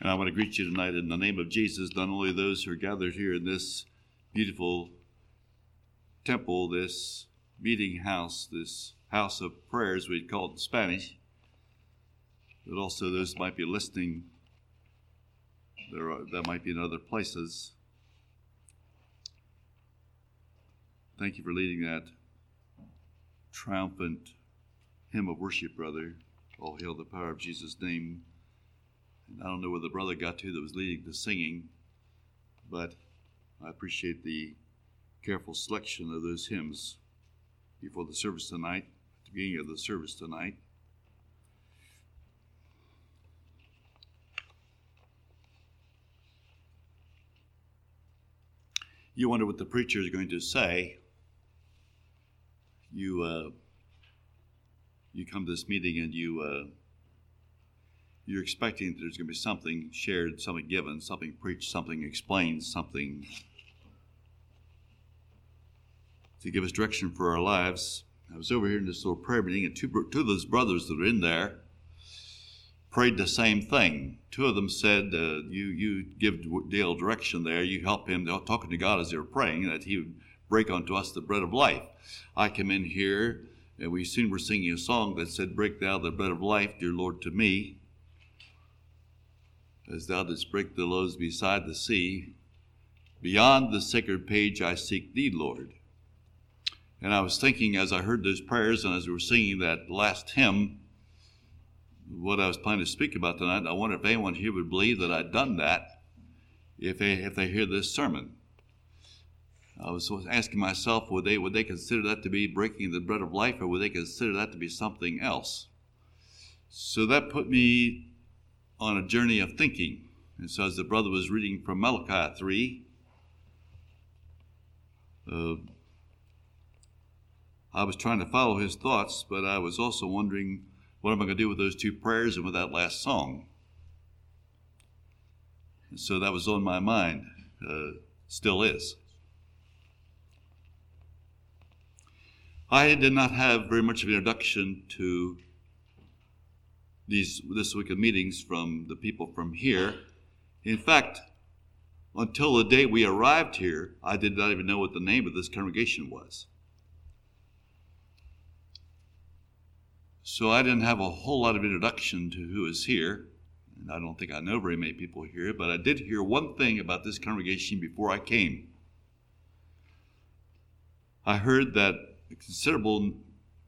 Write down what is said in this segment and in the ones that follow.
And I want to greet you tonight in the name of Jesus, not only those who are gathered here in this beautiful temple, this meeting house, this house of prayers, we call it in Spanish, but also those might be listening there are, that might be in other places. Thank you for leading that triumphant hymn of worship, brother. All hail the power of Jesus' name. I don't know where the brother got to that was leading the singing, but I appreciate the careful selection of those hymns before the service tonight, at the beginning of the service tonight. You wonder what the preacher is going to say. You uh, you come to this meeting and you uh, you're expecting that there's going to be something shared, something given, something preached, something explained, something to give us direction for our lives. I was over here in this little prayer meeting, and two, two of those brothers that are in there prayed the same thing. Two of them said, uh, "You you give Dale direction there. You help him talking to God as they were praying that He would break unto us the bread of life." I come in here, and we soon were singing a song that said, "Break thou the bread of life, dear Lord, to me." As thou didst break the loaves beside the sea. Beyond the sacred page I seek thee, Lord. And I was thinking as I heard those prayers and as we were singing that last hymn, what I was planning to speak about tonight, I wonder if anyone here would believe that I'd done that if they, if they hear this sermon. I was asking myself, would they, would they consider that to be breaking the bread of life or would they consider that to be something else? So that put me on a journey of thinking. And so, as the brother was reading from Malachi 3, uh, I was trying to follow his thoughts, but I was also wondering what am I going to do with those two prayers and with that last song? And so that was on my mind, uh, still is. I did not have very much of an introduction to these this week of meetings from the people from here. In fact, until the day we arrived here, I did not even know what the name of this congregation was. So I didn't have a whole lot of introduction to who is here. And I don't think I know very many people here, but I did hear one thing about this congregation before I came. I heard that a considerable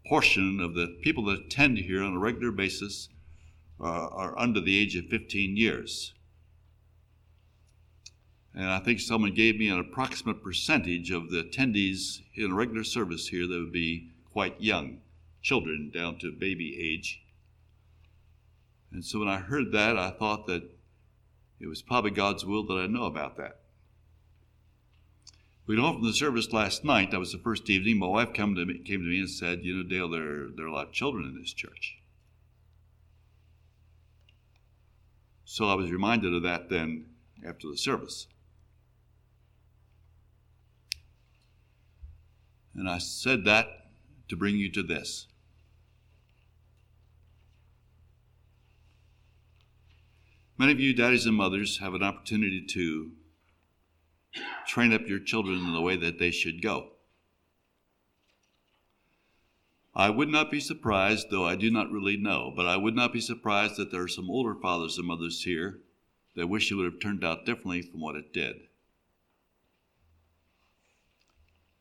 portion of the people that attend here on a regular basis uh, are under the age of 15 years. And I think someone gave me an approximate percentage of the attendees in regular service here that would be quite young, children down to baby age. And so when I heard that, I thought that it was probably God's will that I know about that. We got home from the service last night. That was the first evening. My wife came to me, came to me and said, "You know, Dale, there there are a lot of children in this church." So I was reminded of that then after the service. And I said that to bring you to this. Many of you, daddies and mothers, have an opportunity to train up your children in the way that they should go. I would not be surprised, though I do not really know, but I would not be surprised that there are some older fathers and mothers here that wish it would have turned out differently from what it did.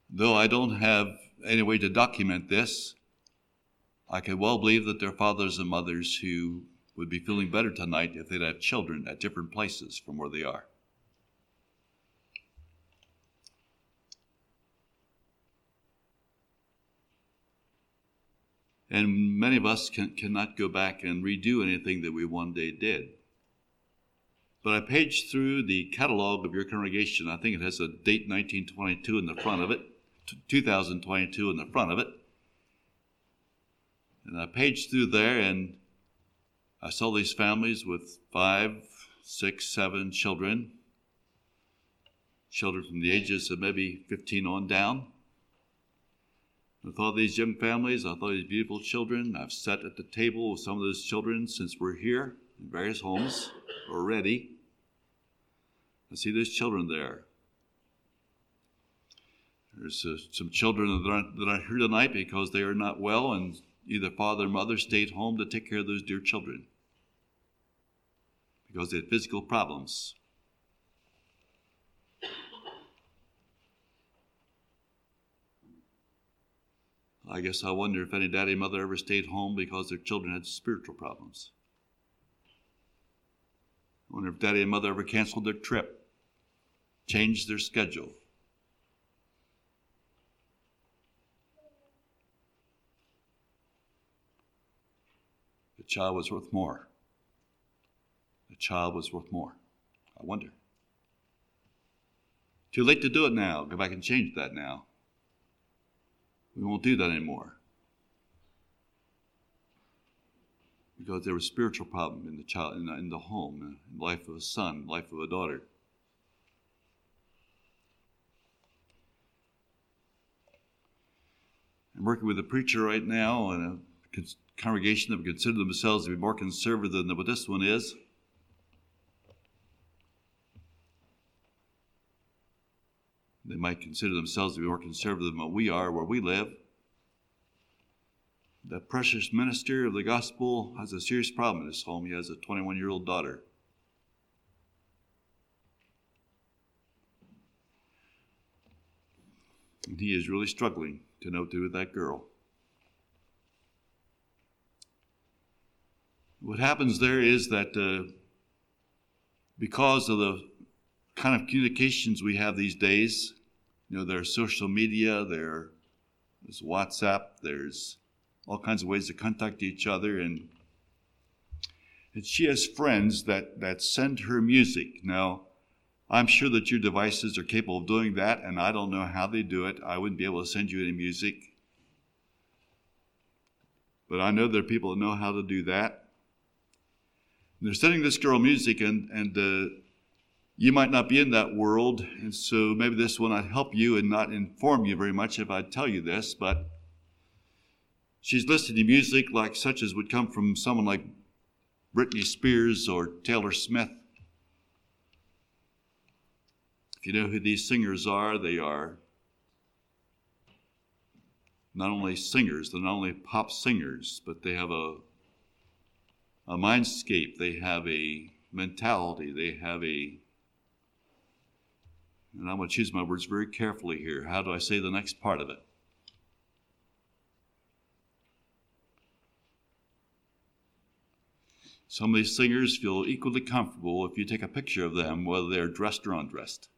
Though I don't have any way to document this, I can well believe that there are fathers and mothers who would be feeling better tonight if they'd have children at different places from where they are. And many of us can, cannot go back and redo anything that we one day did. But I paged through the catalog of your congregation. I think it has a date 1922 in the front of it, 2022 in the front of it. And I paged through there and I saw these families with five, six, seven children, children from the ages of maybe 15 on down. With all these young families, with all these beautiful children, I've sat at the table with some of those children since we're here in various homes. already. I see there's children there. There's uh, some children that aren't, that aren't here tonight because they are not well, and either father or mother stayed home to take care of those dear children because they had physical problems. I guess I wonder if any daddy and mother ever stayed home because their children had spiritual problems. I wonder if daddy and mother ever canceled their trip, changed their schedule. The child was worth more. The child was worth more. I wonder. Too late to do it now. Go back and change that now. We won't do that anymore. Because there was a spiritual problem in the child, in the, in the home, in the life of a son, life of a daughter. I'm working with a preacher right now and a congregation that would consider themselves to be more conservative than what this one is. They might consider themselves to be more conservative than we are where we live. The precious minister of the gospel has a serious problem in his home. He has a 21 year old daughter. And he is really struggling to know what to do with that girl. What happens there is that uh, because of the kind of communications we have these days, you know, there's social media, there, there's WhatsApp, there's all kinds of ways to contact each other, and and she has friends that that send her music. Now, I'm sure that your devices are capable of doing that, and I don't know how they do it. I wouldn't be able to send you any music. But I know there are people that know how to do that. And they're sending this girl music, and, and uh, you might not be in that world, and so maybe this will not help you and not inform you very much if I tell you this, but she's listening to music like such as would come from someone like Britney Spears or Taylor Smith. If you know who these singers are, they are not only singers, they're not only pop singers, but they have a, a mindscape, they have a mentality, they have a and I'm going to choose my words very carefully here. How do I say the next part of it? Some of these singers feel equally comfortable if you take a picture of them, whether they're dressed or undressed.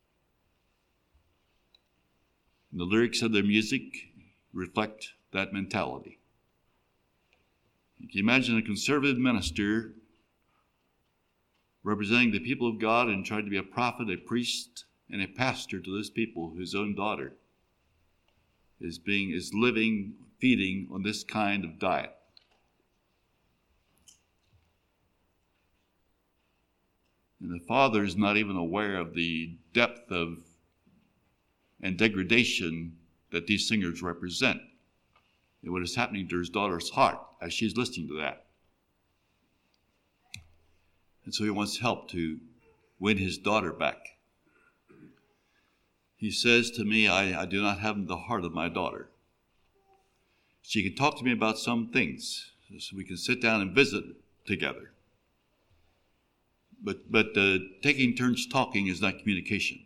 And the lyrics of their music reflect that mentality. You can imagine a conservative minister representing the people of God and trying to be a prophet, a priest, and a pastor to those people whose own daughter is being is living feeding on this kind of diet. And the father is not even aware of the depth of and degradation that these singers represent and what is happening to his daughter's heart as she's listening to that. And so he wants help to win his daughter back he says to me, I, I do not have the heart of my daughter. She can talk to me about some things, so we can sit down and visit together. But, but uh, taking turns talking is not communication.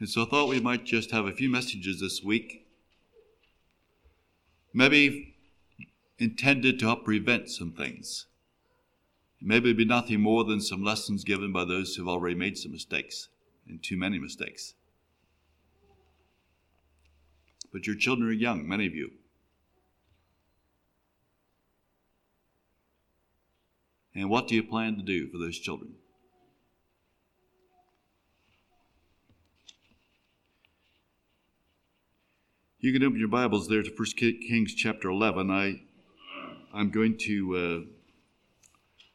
And so I thought we might just have a few messages this week, maybe intended to help prevent some things. Maybe it'd be nothing more than some lessons given by those who've already made some mistakes, and too many mistakes. But your children are young, many of you. And what do you plan to do for those children? You can open your Bibles there to 1 Kings chapter 11. I, I'm going to uh,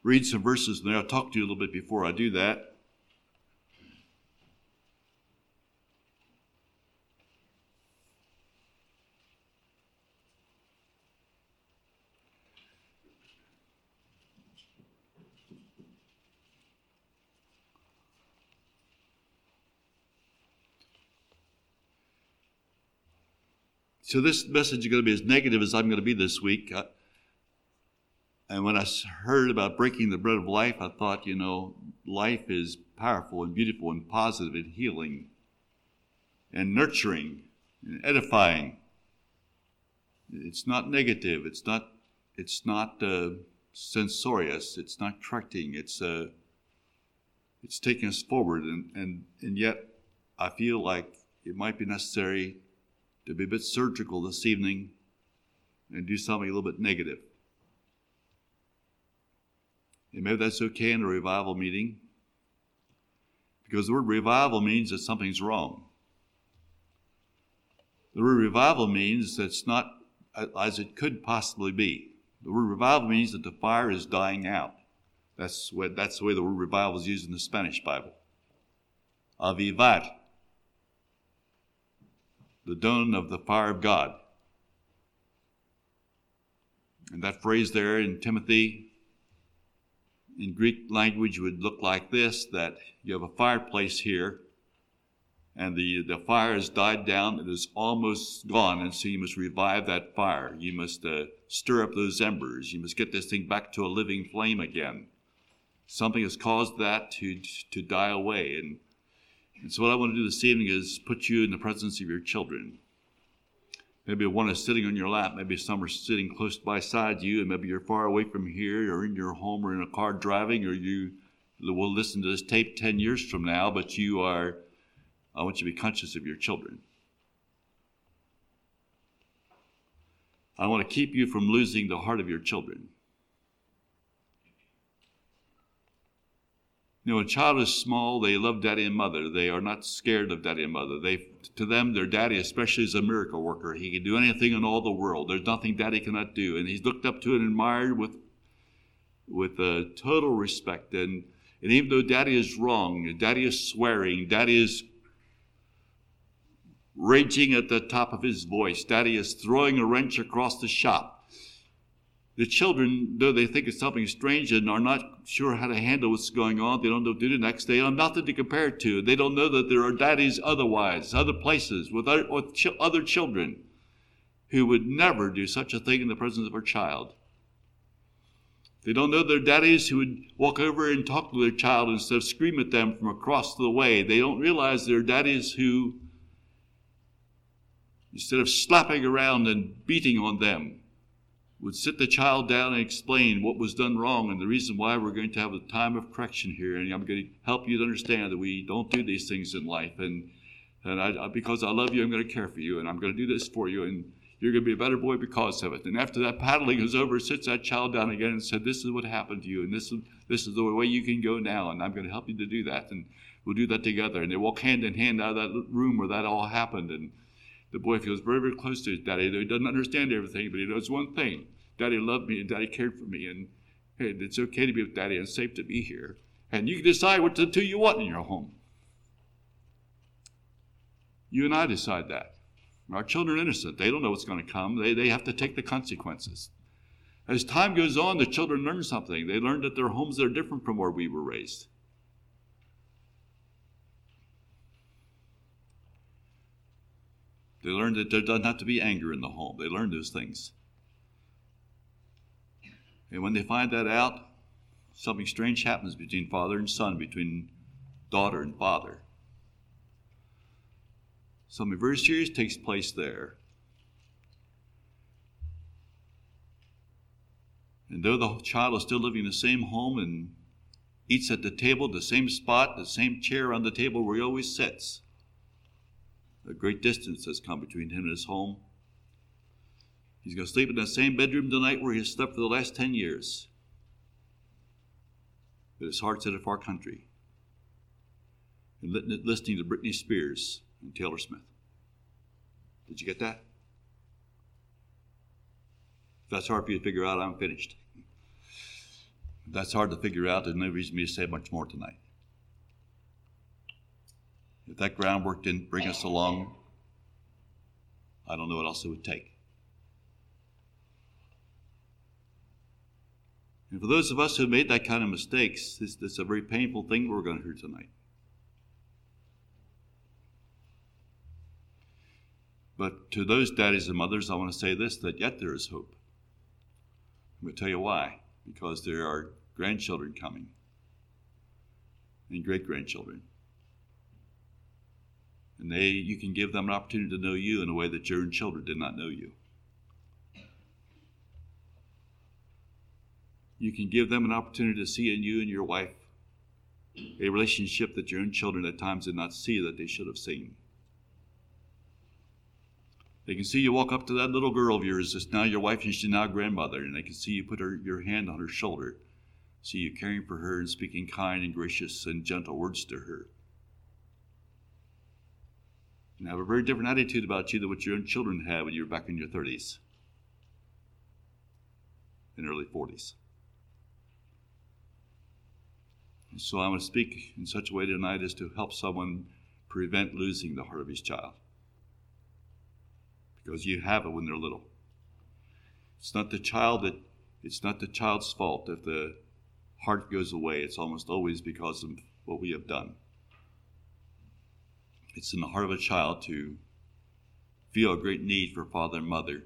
read some verses, and I'll talk to you a little bit before I do that. So this message is going to be as negative as I'm going to be this week. I, and when I heard about breaking the bread of life, I thought, you know, life is powerful and beautiful and positive and healing and nurturing and edifying. It's not negative. It's not. It's not uh, censorious. It's not correcting. It's uh, it's taking us forward, and, and and yet I feel like it might be necessary to be a bit surgical this evening and do something a little bit negative. And maybe that's okay in a revival meeting, because the word revival means that something's wrong. The word revival means that it's not as it could possibly be. The word revival means that the fire is dying out. That's, what, that's the way the word revival is used in the Spanish Bible. Avivar, the dawn of the fire of God. And that phrase there in Timothy in Greek language would look like this that you have a fireplace here, and the, the fire has died down, it is almost gone, and so you must revive that fire. You must uh, stir up those embers. You must get this thing back to a living flame again. Something has caused that to, to die away. And, and so, what I want to do this evening is put you in the presence of your children. Maybe one is sitting on your lap. Maybe some are sitting close beside you, and maybe you're far away from here, or in your home, or in a car driving, or you will listen to this tape 10 years from now, but you are, I want you to be conscious of your children. I want to keep you from losing the heart of your children. You know, a child is small, they love daddy and mother. They are not scared of daddy and mother. They, to them, their daddy, especially, is a miracle worker. He can do anything in all the world. There's nothing daddy cannot do, and he's looked up to and admired with, with uh, total respect. And and even though daddy is wrong, daddy is swearing, daddy is raging at the top of his voice, daddy is throwing a wrench across the shop the children, though they think it's something strange and are not sure how to handle what's going on, they don't know what to do the next day, have nothing to compare it to. They don't know that there are daddies otherwise, other places, with other, with ch- other children who would never do such a thing in the presence of a child. They don't know their daddies who would walk over and talk to their child instead of scream at them from across the way. They don't realize there are daddies who, instead of slapping around and beating on them, would sit the child down and explain what was done wrong and the reason why we're going to have a time of correction here. And I'm going to help you to understand that we don't do these things in life. And, and I, because I love you, I'm going to care for you and I'm going to do this for you. And you're going to be a better boy because of it. And after that paddling is over, sits that child down again and said, This is what happened to you, and this is, this is the way you can go now, and I'm going to help you to do that. And we'll do that together. And they walk hand in hand out of that room where that all happened. And the boy feels very, very close to his daddy. He doesn't understand everything, but he knows one thing Daddy loved me and Daddy cared for me, and, and it's okay to be with Daddy and safe to be here. And you can decide what the two you want in your home. You and I decide that. Our children are innocent. They don't know what's going to come. They, they have to take the consequences. As time goes on, the children learn something. They learn that their homes are different from where we were raised. They learn that there doesn't have to be anger in the home. They learn those things. And when they find that out, something strange happens between father and son, between daughter and father. Something very serious takes place there. And though the child is still living in the same home and eats at the table, the same spot, the same chair on the table where he always sits, a great distance has come between him and his home. He's going to sleep in the same bedroom tonight where he has slept for the last 10 years. But his heart's in a far country. And listening to Britney Spears and Taylor Smith. Did you get that? If that's hard for you to figure out, I'm finished. If that's hard to figure out, there's no reason for me to say much more tonight. If that groundwork didn't bring us along, I don't know what else it would take. And for those of us who made that kind of mistakes, this, this is a very painful thing we're going to hear tonight. But to those daddies and mothers, I want to say this that yet there is hope. I'm going to tell you why. Because there are grandchildren coming and great grandchildren. And they you can give them an opportunity to know you in a way that your own children did not know you. You can give them an opportunity to see in you and your wife a relationship that your own children at times did not see that they should have seen. They can see you walk up to that little girl of yours that's now your wife and she's now grandmother, and they can see you put her, your hand on her shoulder, see you caring for her and speaking kind and gracious and gentle words to her. And have a very different attitude about you than what your own children had when you were back in your 30s and early 40s. And so I want to speak in such a way tonight as to help someone prevent losing the heart of his child because you have it when they're little. It's not the child that it's not the child's fault if the heart goes away. It's almost always because of what we have done. It's in the heart of a child to feel a great need for father and mother,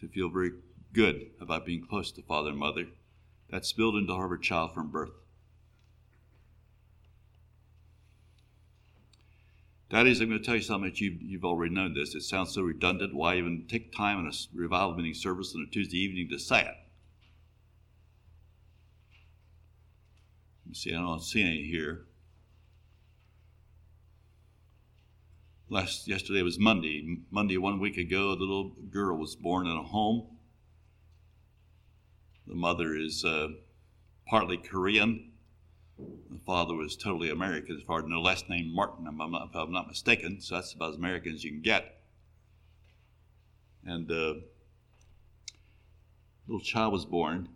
to feel very good about being close to father and mother. That's built into the heart of a child from birth. Daddies, I'm going to tell you something that you've, you've already known this. It sounds so redundant. Why even take time in a revival meeting service on a Tuesday evening to say it? See, I don't see any here. Last yesterday was Monday. Monday, one week ago, a little girl was born in a home. The mother is uh, partly Korean the father was totally American, as far as no last name Martin, if I'm, not, if I'm not mistaken. So that's about as American as you can get. And uh, little child was born.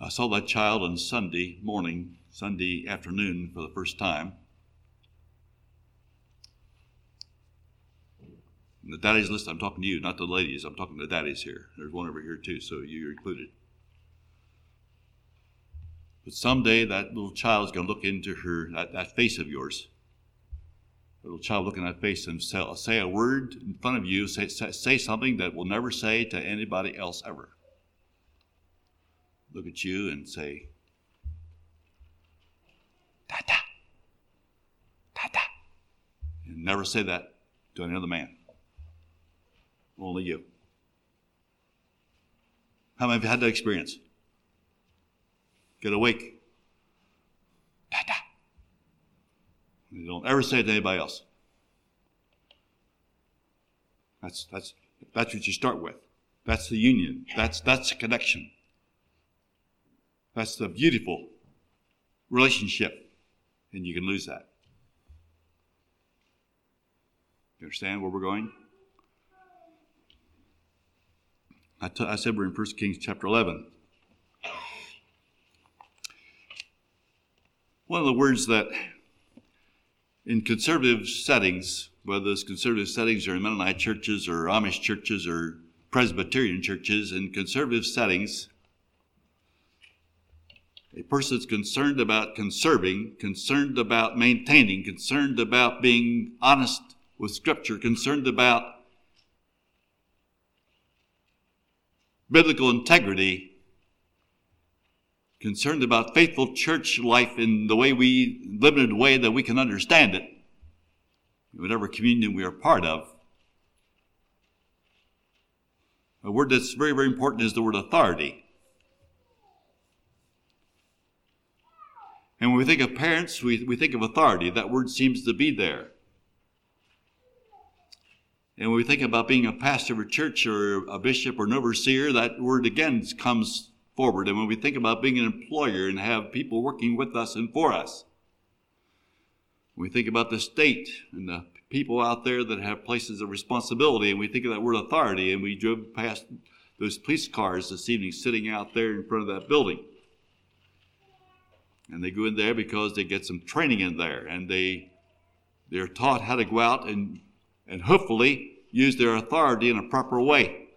I saw that child on Sunday morning, Sunday afternoon for the first time. And the daddies list, I'm talking to you, not the ladies. I'm talking to the daddies here. There's one over here too, so you're included. But someday that little child is going to look into her, that, that face of yours. The little child looking at that face and say, say a word in front of you, say, say, something that will never say to anybody else ever. Look at you and say, Dada, Dada. And never say that to another man. Only you. How many of you had that experience? Get awake. Dada. You don't ever say it to anybody else. That's that's that's what you start with. That's the union. That's that's the connection. That's the beautiful relationship. And you can lose that. You understand where we're going? I, t- I said we're in 1 Kings chapter 11. One of the words that in conservative settings, whether it's conservative settings or Mennonite churches or Amish churches or Presbyterian churches, in conservative settings, a person concerned about conserving, concerned about maintaining, concerned about being honest with Scripture, concerned about biblical integrity, concerned about faithful church life in the way we a way that we can understand it, whatever communion we are part of. A word that's very, very important is the word authority. And when we think of parents, we, we think of authority. That word seems to be there. And when we think about being a pastor of a church or a bishop or an overseer, that word again comes forward. And when we think about being an employer and have people working with us and for us, we think about the state and the people out there that have places of responsibility, and we think of that word authority, and we drove past those police cars this evening sitting out there in front of that building. And they go in there because they get some training in there, and they they're taught how to go out and and hopefully use their authority in a proper way.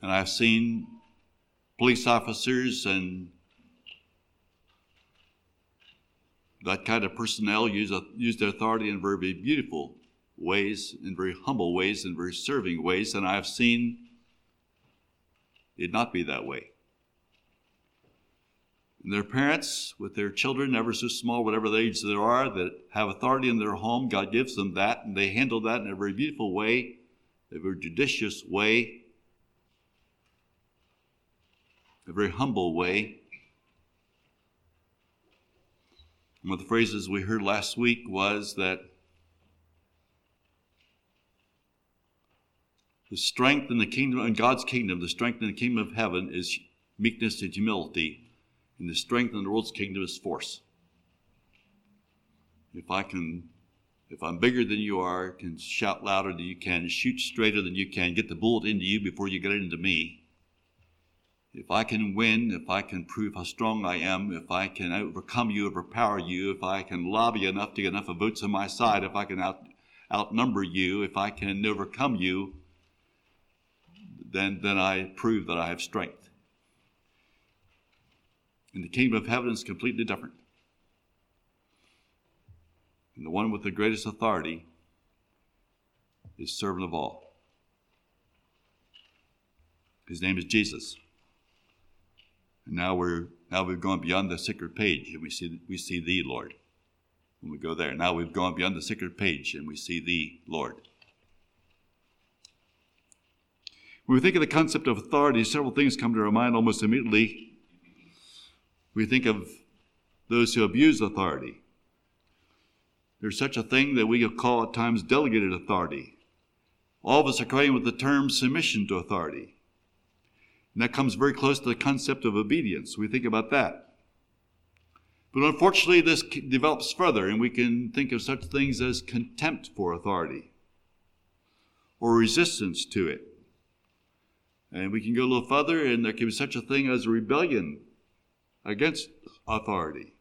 And I've seen police officers and that kind of personnel use, use their authority in very beautiful ways, in very humble ways, in very serving ways, and I've seen it not be that way. And their parents, with their children, ever so small, whatever the age they are, that have authority in their home, God gives them that, and they handle that in a very beautiful way, a very judicious way, a very humble way. One of the phrases we heard last week was that the strength in the kingdom, in God's kingdom, the strength in the kingdom of heaven is meekness and humility, and the strength in the world's kingdom is force. If I can, if I'm bigger than you are, can shout louder than you can, shoot straighter than you can, get the bullet into you before you get it into me, if I can win, if I can prove how strong I am, if I can overcome you, overpower you, if I can lobby enough to get enough of votes on my side, if I can out, outnumber you, if I can overcome you, then, then I prove that I have strength. And the kingdom of heaven is completely different. And the one with the greatest authority is servant of all. His name is Jesus. And now we're now we've gone beyond the sacred page and we see we see thee, Lord. When we go there. Now we've gone beyond the sacred page and we see thee, Lord. When we think of the concept of authority, several things come to our mind almost immediately. We think of those who abuse authority. There's such a thing that we call at times delegated authority. All of us are acquainted with the term submission to authority. And that comes very close to the concept of obedience. We think about that. But unfortunately, this develops further, and we can think of such things as contempt for authority or resistance to it. And we can go a little further, and there can be such a thing as rebellion against authority.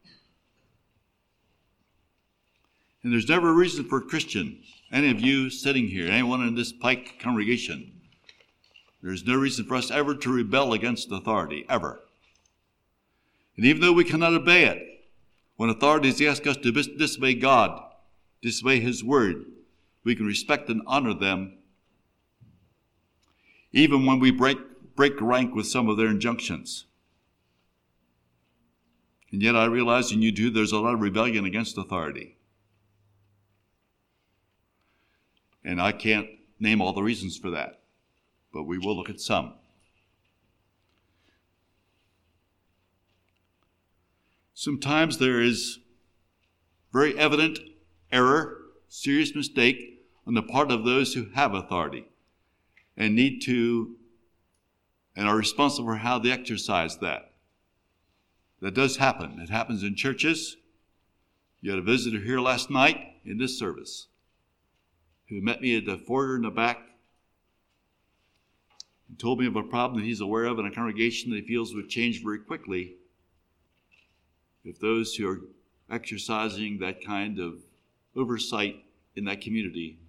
And there's never a reason for a Christian, any of you sitting here, anyone in this Pike congregation, there's no reason for us ever to rebel against authority, ever. And even though we cannot obey it, when authorities ask us to disobey God, disobey His word, we can respect and honor them, even when we break, break rank with some of their injunctions. And yet I realize, and you do, there's a lot of rebellion against authority. And I can't name all the reasons for that but we will look at some. Sometimes there is very evident error, serious mistake on the part of those who have authority and need to and are responsible for how they exercise that. That does happen. It happens in churches. You had a visitor here last night in this service who met me at the foyer in the back and told me of a problem that he's aware of in a congregation that he feels would change very quickly if those who are exercising that kind of oversight in that community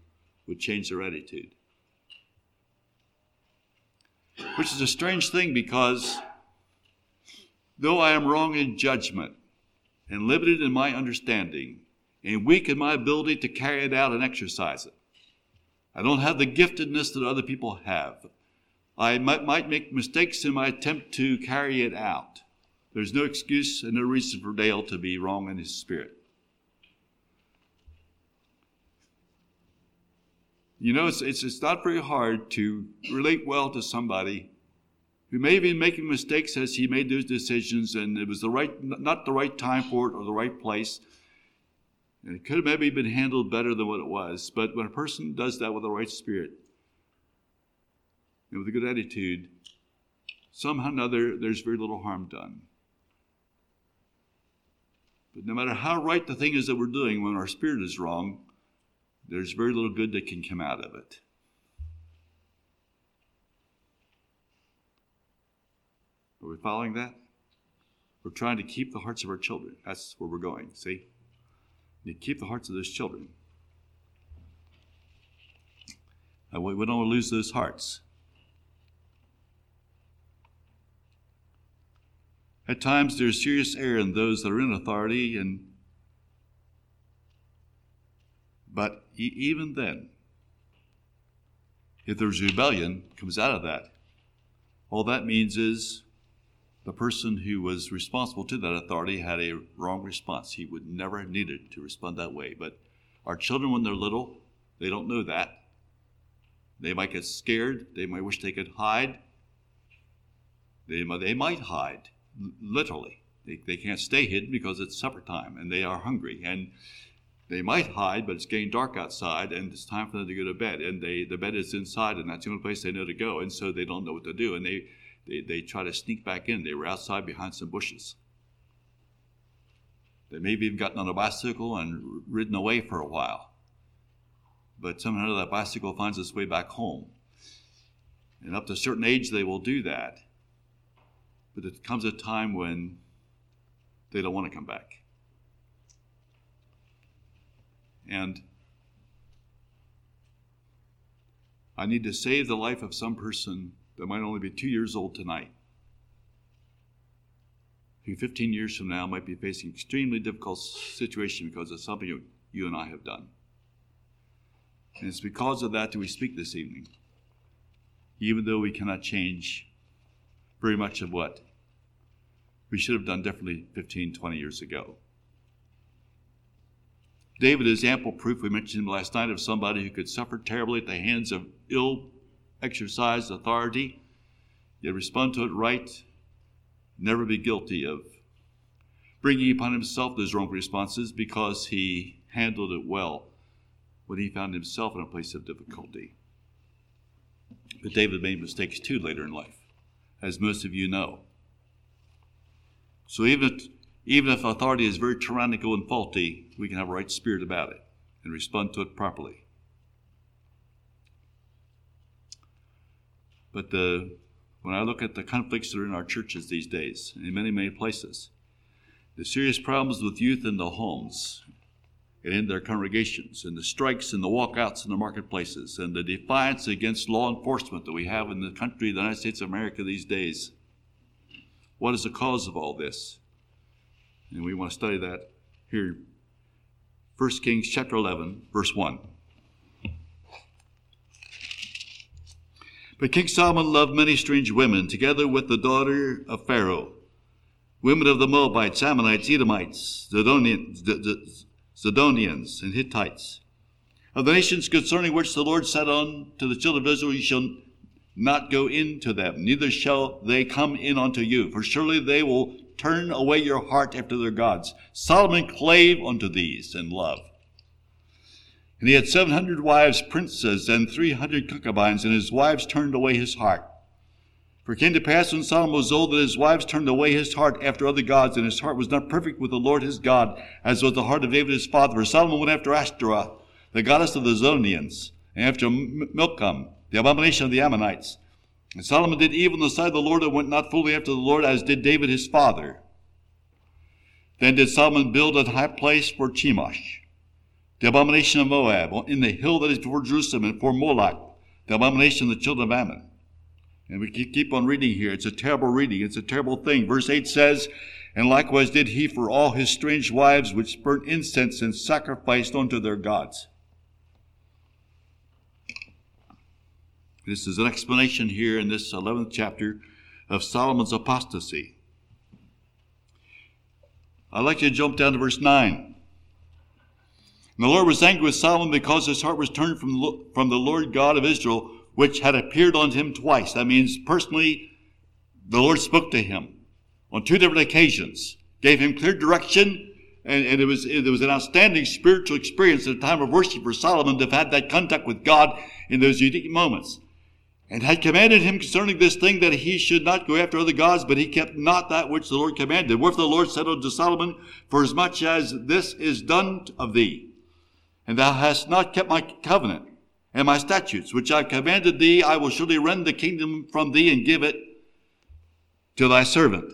would change their attitude. Which is a strange thing because though I am wrong in judgment and limited in my understanding and weak in my ability to carry it out and exercise it, I don't have the giftedness that other people have. I might, might make mistakes in my attempt to carry it out. There's no excuse and no reason for Dale to be wrong in his spirit. You know, it's, it's, it's not very hard to relate well to somebody who may have been making mistakes as he made those decisions and it was the right, not the right time for it or the right place. And it could have maybe been handled better than what it was. But when a person does that with the right spirit, and with a good attitude, somehow or another, there's very little harm done. But no matter how right the thing is that we're doing, when our spirit is wrong, there's very little good that can come out of it. Are we following that? We're trying to keep the hearts of our children. That's where we're going, see? You keep the hearts of those children. And we don't want to lose those hearts. At times, there's serious error in those that are in authority, and But even then, if there's rebellion comes out of that, all that means is the person who was responsible to that authority had a wrong response. He would never have needed to respond that way. But our children, when they're little, they don't know that. They might get scared. They might wish they could hide. They, they might hide, literally. They, they can't stay hidden because it's supper time and they are hungry. And they might hide, but it's getting dark outside and it's time for them to go to bed. And they, the bed is inside and that's the only place they know to go. And so they don't know what to do. And they, they, they try to sneak back in. They were outside behind some bushes. They maybe even gotten on a bicycle and ridden away for a while. But somehow that bicycle finds its way back home. And up to a certain age, they will do that. But it comes a time when they don't want to come back. And I need to save the life of some person that might only be two years old tonight, who 15 years from now might be facing extremely difficult situation because of something you and I have done. And it's because of that that we speak this evening, even though we cannot change very much of what we should have done differently 15, 20 years ago. David is ample proof, we mentioned him last night, of somebody who could suffer terribly at the hands of ill exercised authority, yet respond to it right, never be guilty of bringing upon himself those wrong responses because he handled it well when he found himself in a place of difficulty. But David made mistakes too later in life, as most of you know. So even if, even if authority is very tyrannical and faulty, we can have a right spirit about it and respond to it properly. But the, when I look at the conflicts that are in our churches these days, in many, many places, the serious problems with youth in the homes and in their congregations, and the strikes and the walkouts in the marketplaces, and the defiance against law enforcement that we have in the country, the United States of America these days. What is the cause of all this? And we want to study that here. 1 Kings chapter 11, verse 1. But King Solomon loved many strange women, together with the daughter of Pharaoh, women of the Moabites, Ammonites, Edomites, Zidonians, and Hittites. Of the nations concerning which the Lord said unto the children of Israel, You shall not go into them, neither shall they come in unto you, for surely they will turn away your heart after their gods. Solomon clave unto these in love. And he had seven hundred wives, princes, and three hundred concubines, and his wives turned away his heart. For it came to pass when Solomon was old that his wives turned away his heart after other gods, and his heart was not perfect with the Lord his God, as was the heart of David his father. For Solomon went after Ashtoreth, the goddess of the Zidonians, and after Milcom, the abomination of the Ammonites. And Solomon did evil in the sight of the Lord, and went not fully after the Lord, as did David his father. Then did Solomon build a high place for Chemosh the abomination of Moab, in the hill that is before Jerusalem, and for Moloch, the abomination of the children of Ammon. And we keep on reading here. It's a terrible reading. It's a terrible thing. Verse 8 says, And likewise did he for all his strange wives which burnt incense and sacrificed unto their gods. This is an explanation here in this 11th chapter of Solomon's apostasy. I'd like you to jump down to verse 9. And the Lord was angry with Solomon because his heart was turned from the, from the Lord God of Israel, which had appeared unto him twice. That means personally, the Lord spoke to him on two different occasions, gave him clear direction, and, and it was it was an outstanding spiritual experience at a time of worship for Solomon to have had that contact with God in those unique moments. And had commanded him concerning this thing that he should not go after other gods, but he kept not that which the Lord commanded. Wherefore the Lord said unto Solomon, For as much as this is done of thee, and thou hast not kept my covenant and my statutes, which I commanded thee, I will surely rend the kingdom from thee and give it to thy servant.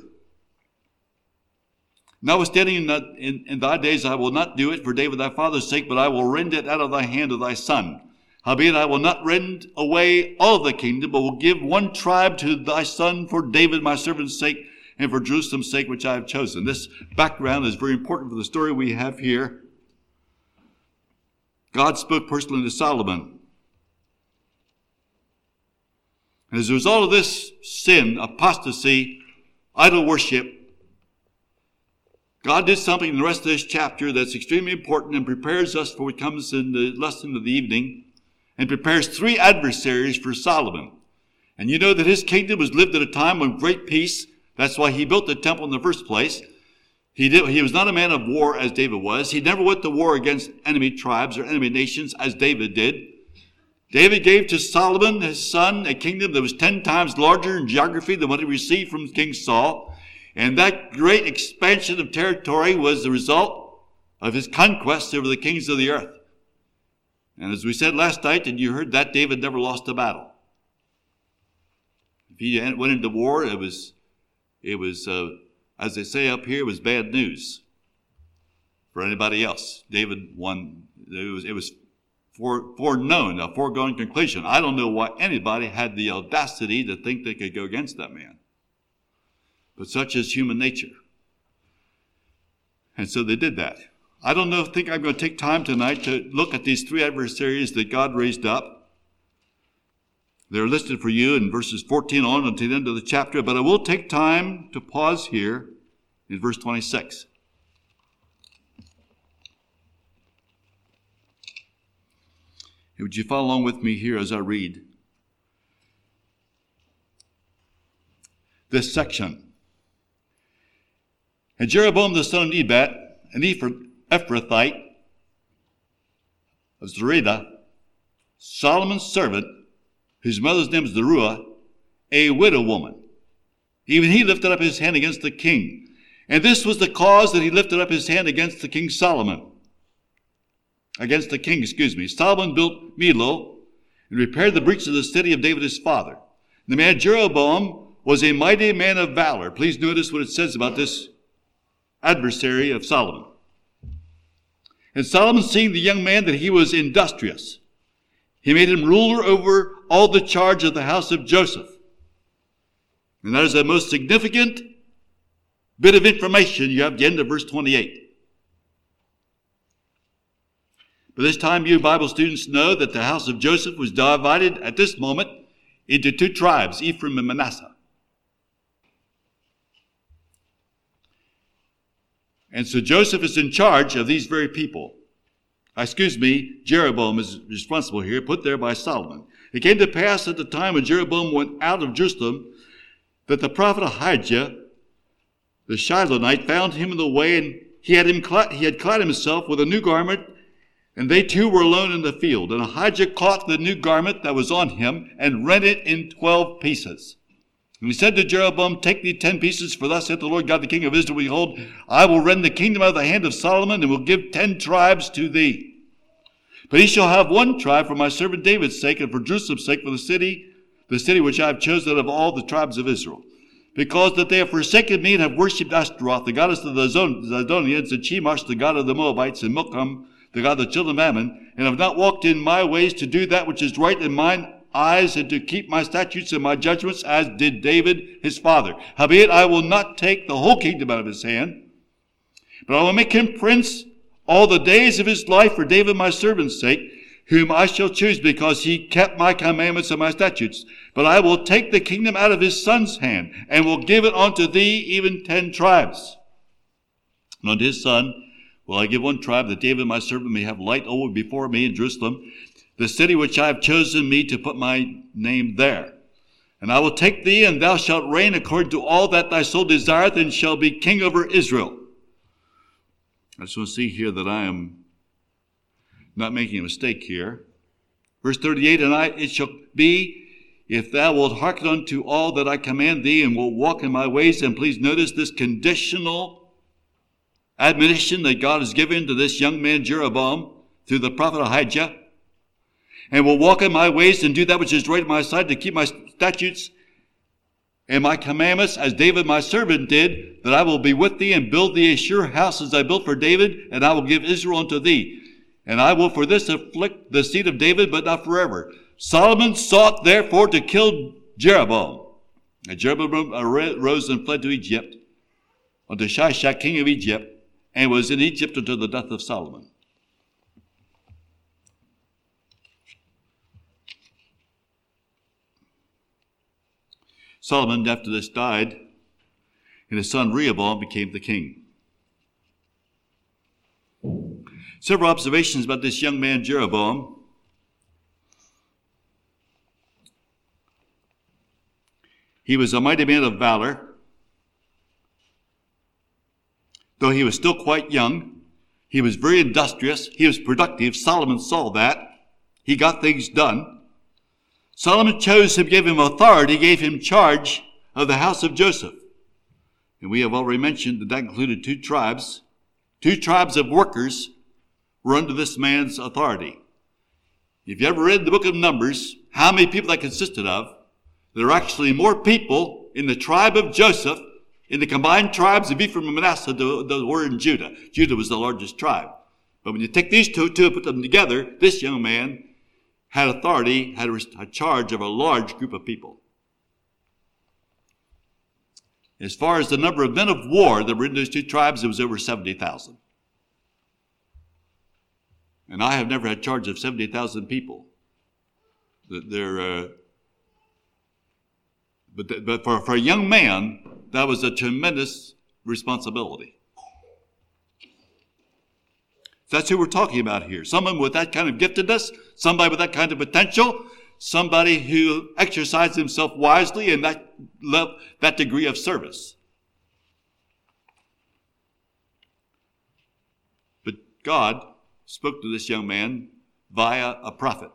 Notwithstanding, in, in, in thy days I will not do it for David thy father's sake, but I will rend it out of thy hand of thy son. Howbeit I will not rend away all the kingdom, but will give one tribe to thy son for David my servant's sake and for Jerusalem's sake, which I have chosen. This background is very important for the story we have here God spoke personally to Solomon. And as a result of this sin, apostasy, idol worship, God did something in the rest of this chapter that's extremely important and prepares us for what comes in the lesson of the evening and prepares three adversaries for Solomon. And you know that his kingdom was lived at a time of great peace. That's why he built the temple in the first place. He, did, he was not a man of war as David was. He never went to war against enemy tribes or enemy nations as David did. David gave to Solomon, his son, a kingdom that was ten times larger in geography than what he received from King Saul. And that great expansion of territory was the result of his conquests over the kings of the earth. And as we said last night, and you heard that David never lost a battle. If he went into war, it was, it was, uh, as they say up here, it was bad news for anybody else. David won. It was, it was for, foreknown, a foregone conclusion. I don't know why anybody had the audacity to think they could go against that man. But such is human nature. And so they did that. I don't know, think I'm going to take time tonight to look at these three adversaries that God raised up. They're listed for you in verses 14 on until the end of the chapter, but I will take time to pause here in verse 26. Would you follow along with me here as I read this section? And Jeroboam the son of Nebat, an Ephrathite of Zereda, Solomon's servant, whose mother's name is Zeruiah, a widow woman. Even he lifted up his hand against the king. And this was the cause that he lifted up his hand against the king Solomon. Against the king, excuse me. Solomon built Millo and repaired the breach of the city of David his father. The man Jeroboam was a mighty man of valor. Please notice what it says about this adversary of Solomon. And Solomon seeing the young man that he was industrious, he made him ruler over all the charge of the house of Joseph. And that is the most significant bit of information you have at the end of verse 28. By this time, you Bible students know that the house of Joseph was divided at this moment into two tribes, Ephraim and Manasseh. And so Joseph is in charge of these very people. Uh, excuse me, Jeroboam is responsible here, put there by Solomon. It came to pass at the time when Jeroboam went out of Jerusalem that the prophet Ahijah, the Shilonite, found him in the way, and he had, him clad, he had clad himself with a new garment, and they two were alone in the field. And Ahijah caught the new garment that was on him and rent it in twelve pieces. And he said to Jeroboam, Take thee ten pieces, for thus saith the Lord God, the King of Israel, Behold, I will rend the kingdom out of the hand of Solomon, and will give ten tribes to thee. But he shall have one tribe for my servant David's sake, and for Jerusalem's sake, for the city, the city which I have chosen out of all the tribes of Israel. Because that they have forsaken me and have worshipped Ashtaroth, the goddess of the Zidonians, and Chemosh, the god of the Moabites, and Milcom, the god of the children of Ammon, and have not walked in my ways to do that which is right in mine eyes and to keep my statutes and my judgments as did David his father. Howbeit I will not take the whole kingdom out of his hand, but I will make him prince all the days of his life for David my servant's sake, whom I shall choose because he kept my commandments and my statutes. But I will take the kingdom out of his son's hand and will give it unto thee even ten tribes. And unto his son will I give one tribe that David my servant may have light over before me in Jerusalem the city which I have chosen me to put my name there. And I will take thee, and thou shalt reign according to all that thy soul desireth, and shall be king over Israel. I just want to see here that I am not making a mistake here. Verse 38, and I, it shall be, if thou wilt hearken unto all that I command thee, and will walk in my ways, and please notice this conditional admonition that God has given to this young man Jeroboam through the prophet Ahijah, and will walk in my ways and do that which is right in my sight to keep my statutes and my commandments as David my servant did, that I will be with thee and build thee a sure house as I built for David, and I will give Israel unto thee. And I will for this afflict the seed of David, but not forever. Solomon sought therefore to kill Jeroboam. And Jeroboam arose and fled to Egypt, unto Shishak, king of Egypt, and was in Egypt until the death of Solomon. Solomon, after this, died, and his son Rehoboam became the king. Several observations about this young man, Jeroboam. He was a mighty man of valor. Though he was still quite young, he was very industrious. He was productive. Solomon saw that. He got things done. Solomon chose him, gave him authority, gave him charge of the house of Joseph. And we have already mentioned that that included two tribes. Two tribes of workers were under this man's authority. If you ever read the book of Numbers, how many people that consisted of, there are actually more people in the tribe of Joseph, in the combined tribes of Ephraim and Manasseh, than were in Judah. Judah was the largest tribe. But when you take these two, two and put them together, this young man had authority, had a charge of a large group of people. As far as the number of men of war that were in those two tribes, it was over 70,000. And I have never had charge of 70,000 people. They're, uh, but, but for, for a young man, that was a tremendous responsibility. That's who we're talking about here. Someone with that kind of giftedness, somebody with that kind of potential, somebody who exercised himself wisely in that, that degree of service. But God spoke to this young man via a prophet.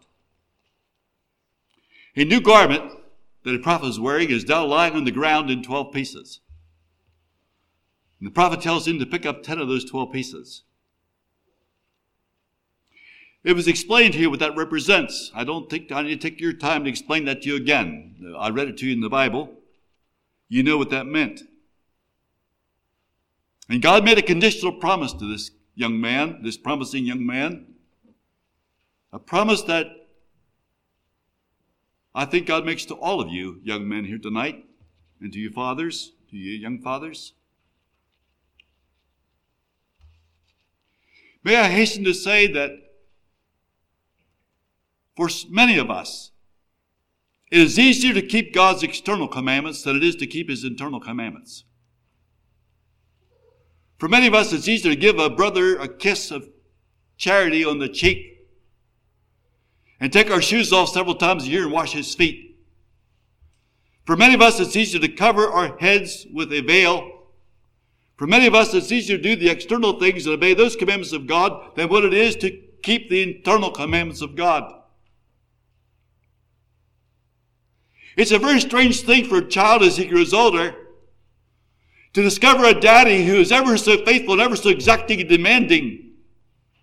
A new garment that a prophet is wearing is now lying on the ground in 12 pieces. And the prophet tells him to pick up 10 of those 12 pieces. It was explained here what that represents. I don't think I need to take your time to explain that to you again. I read it to you in the Bible. You know what that meant. And God made a conditional promise to this young man, this promising young man. A promise that I think God makes to all of you young men here tonight, and to you fathers, to you young fathers. May I hasten to say that for many of us, it is easier to keep God's external commandments than it is to keep His internal commandments. For many of us, it's easier to give a brother a kiss of charity on the cheek and take our shoes off several times a year and wash his feet. For many of us, it's easier to cover our heads with a veil. For many of us, it's easier to do the external things and obey those commandments of God than what it is to keep the internal commandments of God. It's a very strange thing for a child as he grows older to discover a daddy who is ever so faithful and ever so exacting and demanding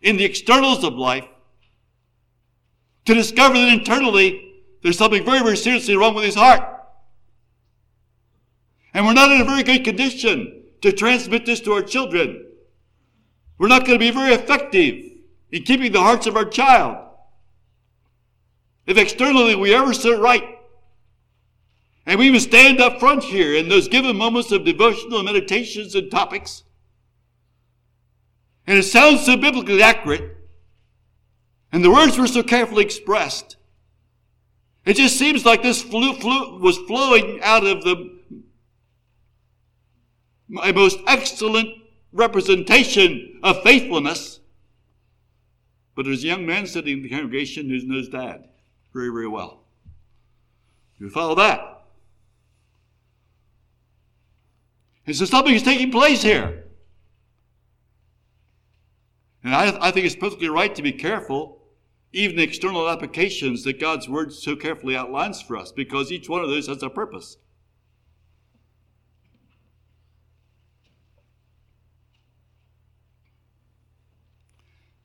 in the externals of life, to discover that internally there's something very, very seriously wrong with his heart. And we're not in a very good condition to transmit this to our children. We're not going to be very effective in keeping the hearts of our child. If externally we ever sit right, and we even stand up front here in those given moments of devotional meditations and topics. And it sounds so biblically accurate. And the words were so carefully expressed. It just seems like this flu, flu was flowing out of the a most excellent representation of faithfulness. But there's a young man sitting in the congregation who knows dad very, very well. You follow that? And so something is taking place here. And I, I think it's perfectly right to be careful, even the external applications that God's Word so carefully outlines for us, because each one of those has a purpose.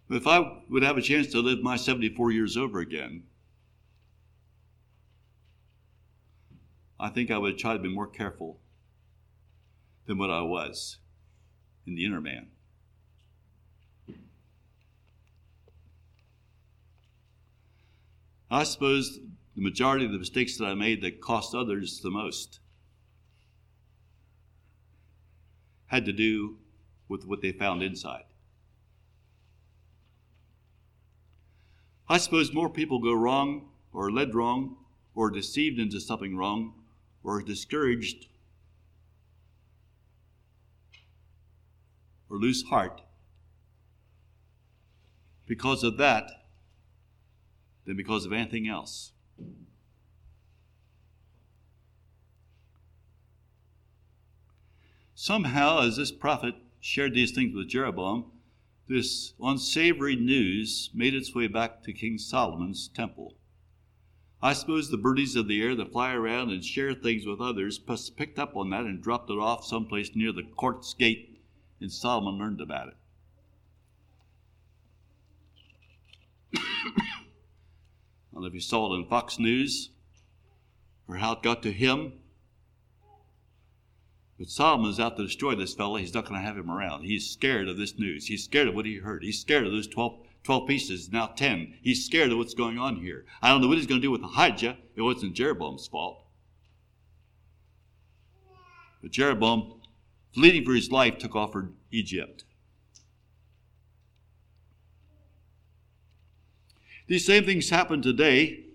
If I would have a chance to live my 74 years over again, I think I would try to be more careful than what I was in the inner man. I suppose the majority of the mistakes that I made that cost others the most had to do with what they found inside. I suppose more people go wrong or led wrong or deceived into something wrong or discouraged or lose heart because of that than because of anything else. Somehow, as this prophet shared these things with Jeroboam, this unsavory news made its way back to King Solomon's temple. I suppose the birdies of the air that fly around and share things with others picked up on that and dropped it off someplace near the court's gate, and Solomon learned about it. I don't know if you saw it in Fox News or how it got to him. But Solomon's out to destroy this fellow. He's not going to have him around. He's scared of this news. He's scared of what he heard. He's scared of those 12, 12 pieces, now 10. He's scared of what's going on here. I don't know what he's going to do with Ahijah. It wasn't Jeroboam's fault. But Jeroboam, fleeing for his life, took off for Egypt. These same things happen today.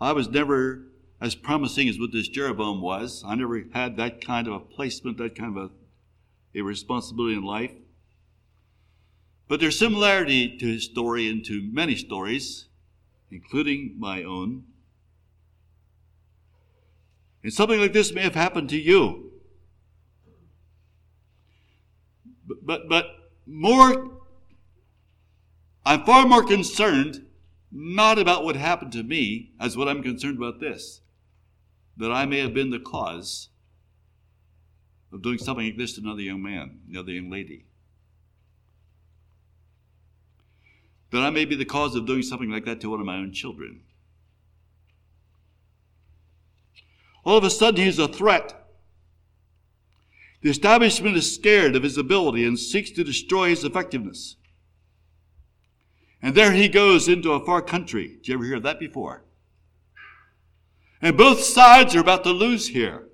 I was never as promising as what this Jeroboam was. I never had that kind of a placement, that kind of a, a responsibility in life. But there's similarity to his story and to many stories, including my own. And something like this may have happened to you. But, but, more, I'm far more concerned not about what happened to me as what I'm concerned about this that I may have been the cause of doing something like this to another young man, another young lady. That I may be the cause of doing something like that to one of my own children. All of a sudden, he's a threat. The establishment is scared of his ability and seeks to destroy his effectiveness. And there he goes into a far country. Did you ever hear that before? And both sides are about to lose here.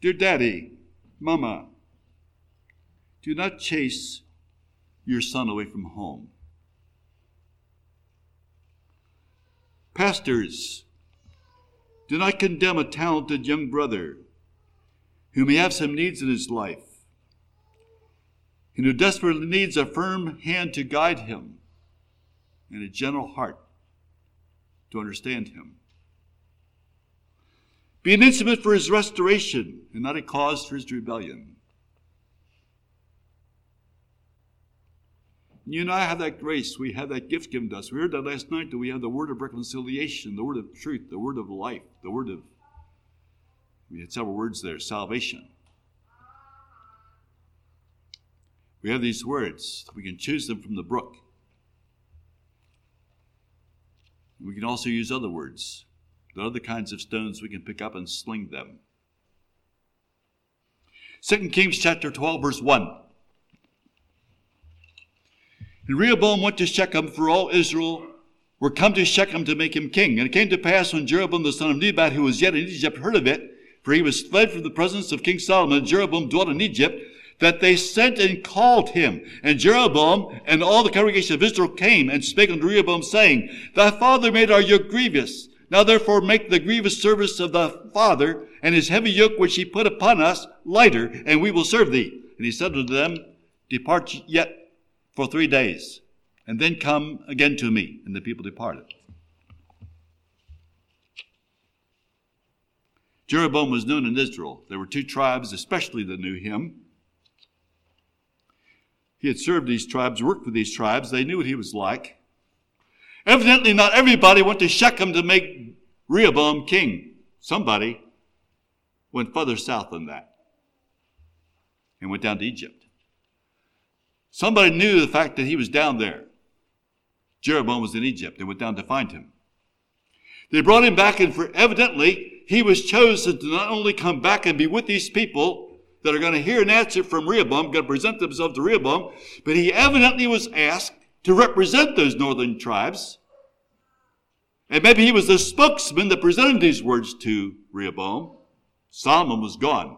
Dear Daddy, Mama, do not chase your son away from home. Pastors, do not condemn a talented young brother who may have some needs in his life and who desperately needs a firm hand to guide him and a gentle heart to understand him. Be an instrument for his restoration and not a cause for his rebellion. You and I have that grace. We have that gift given to us. We heard that last night that we have the word of reconciliation, the word of truth, the word of life, the word of, we had several words there, salvation. We have these words. We can choose them from the brook. We can also use other words. There are other kinds of stones we can pick up and sling them. 2 Kings chapter 12, verse 1. And Rehoboam went to Shechem, for all Israel were come to Shechem to make him king. And it came to pass when Jeroboam the son of Nebat, who was yet in Egypt, heard of it, for he was fled from the presence of King Solomon, Jeroboam dwelt in Egypt, that they sent and called him. And Jeroboam and all the congregation of Israel came and spake unto Rehoboam, saying, Thy father made our yoke grievous. Now therefore make the grievous service of thy father and his heavy yoke which he put upon us lighter, and we will serve thee. And he said unto them, Depart yet for three days, and then come again to me. And the people departed. Jeroboam was known in Israel. There were two tribes especially that knew him. He had served these tribes, worked with these tribes. They knew what he was like. Evidently, not everybody went to Shechem to make Rehoboam king. Somebody went further south than that and went down to Egypt. Somebody knew the fact that he was down there. Jeroboam was in Egypt and went down to find him. They brought him back, and for evidently, he was chosen to not only come back and be with these people, that are going to hear an answer from Rehoboam, going to present themselves to Rehoboam, but he evidently was asked to represent those northern tribes. And maybe he was the spokesman that presented these words to Rehoboam. Solomon was gone.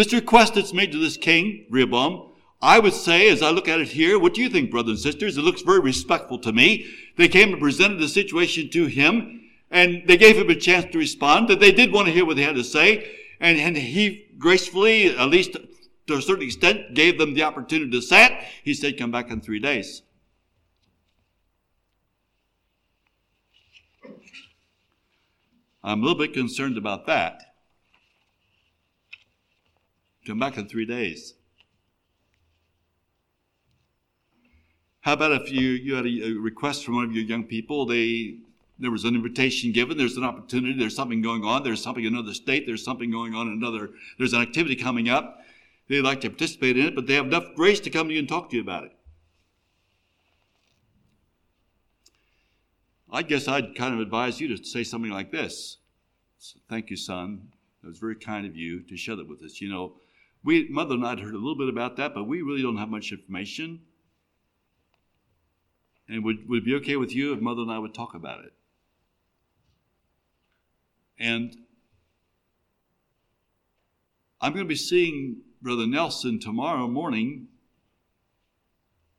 This request that's made to this king, Rehoboam, I would say, as I look at it here, what do you think, brothers and sisters? It looks very respectful to me. They came and presented the situation to him, and they gave him a chance to respond, that they did want to hear what he had to say, and, and he gracefully, at least to a certain extent, gave them the opportunity to say it. He said, come back in three days. I'm a little bit concerned about that. Come back in three days. How about if you, you had a, a request from one of your young people? They there was an invitation given. There's an opportunity. There's something going on. There's something in another state. There's something going on in another. There's an activity coming up. They'd like to participate in it, but they have enough grace to come to you and talk to you about it. I guess I'd kind of advise you to say something like this. Thank you, son. It was very kind of you to share that with us. You know, we, mother and I had heard a little bit about that, but we really don't have much information. And would, would it be okay with you if mother and I would talk about it? And I'm going to be seeing Brother Nelson tomorrow morning.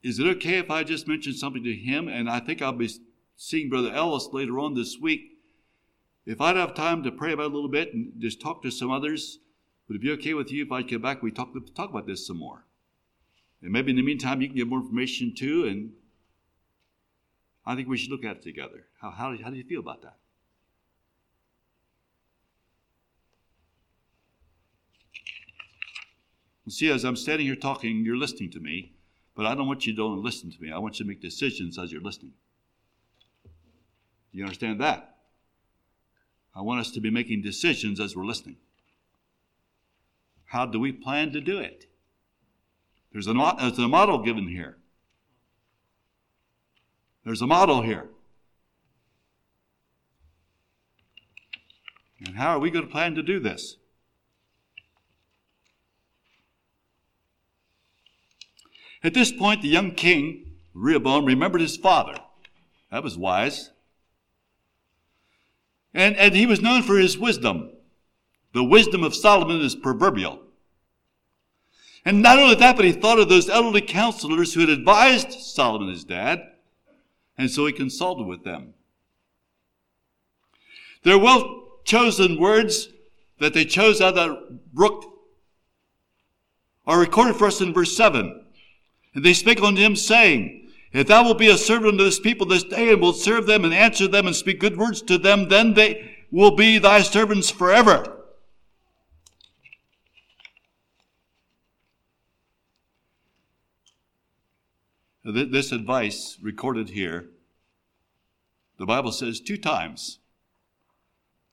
Is it okay if I just mention something to him? And I think I'll be seeing Brother Ellis later on this week. If I'd have time to pray about a little bit and just talk to some others, would it be okay with you if I come back we talk, talk about this some more? And maybe in the meantime, you can get more information too, and I think we should look at it together. How, how, how do you feel about that? see, as I'm standing here talking, you're listening to me, but I don't want you to only listen to me. I want you to make decisions as you're listening. Do you understand that? I want us to be making decisions as we're listening. How do we plan to do it? There's a, there's a model given here. There's a model here. And how are we going to plan to do this? At this point, the young king, Rehoboam, remembered his father. That was wise. And, and he was known for his wisdom. The wisdom of Solomon is proverbial. And not only that, but he thought of those elderly counselors who had advised Solomon, his dad, and so he consulted with them. Their well chosen words that they chose out of that brook are recorded for us in verse 7. And they spake unto him, saying, If thou wilt be a servant unto this people this day, and wilt serve them and answer them and speak good words to them, then they will be thy servants forever. This advice recorded here, the Bible says two times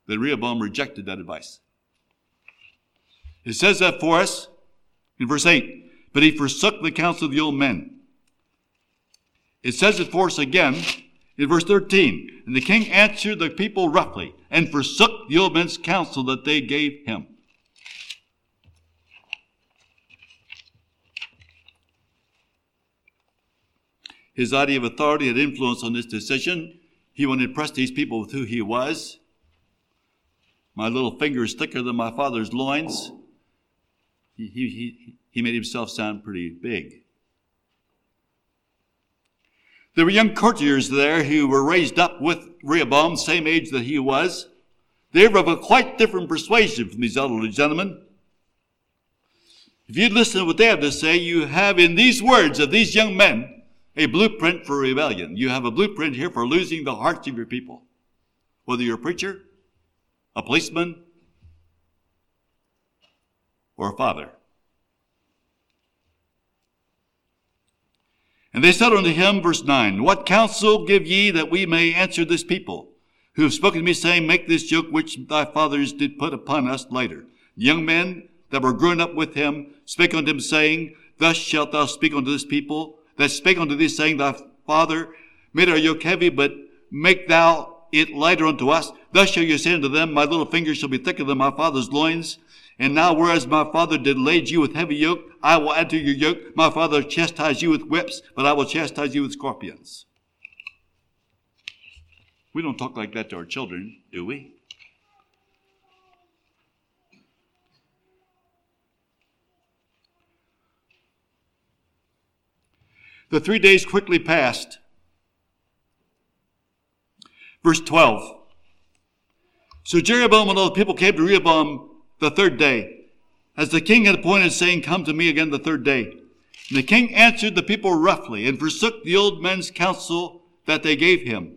that Rehoboam rejected that advice. It says that for us in verse 8 but he forsook the counsel of the old men. It says it for us again in verse 13. And the king answered the people roughly and forsook the old men's counsel that they gave him. His idea of authority had influence on this decision. He wanted to impress these people with who he was. My little finger is thicker than my father's loins. He, he, he made himself sound pretty big. There were young courtiers there who were raised up with Rehoboam, same age that he was. They were of a quite different persuasion from these elderly gentlemen. If you listen to what they have to say, you have in these words of these young men a blueprint for rebellion. You have a blueprint here for losing the hearts of your people. Whether you're a preacher, a policeman, or a father. And they said unto him, verse 9, What counsel give ye that we may answer this people, who have spoken to me, saying, Make this yoke which thy fathers did put upon us later? Young men that were grown up with him spake unto him, saying, Thus shalt thou speak unto this people, that spake unto thee, saying, Thy father made our yoke heavy, but make thou it lighter unto us. Thus shall you say unto them, My little finger shall be thicker than my father's loins. And now, whereas my father did lade you with heavy yoke, I will add to your yoke. My father chastised you with whips, but I will chastise you with scorpions. We don't talk like that to our children, do we? The three days quickly passed. Verse 12. So Jeroboam and all the people came to Rehoboam the third day, as the king had appointed, saying, Come to me again the third day. And the king answered the people roughly, and forsook the old men's counsel that they gave him,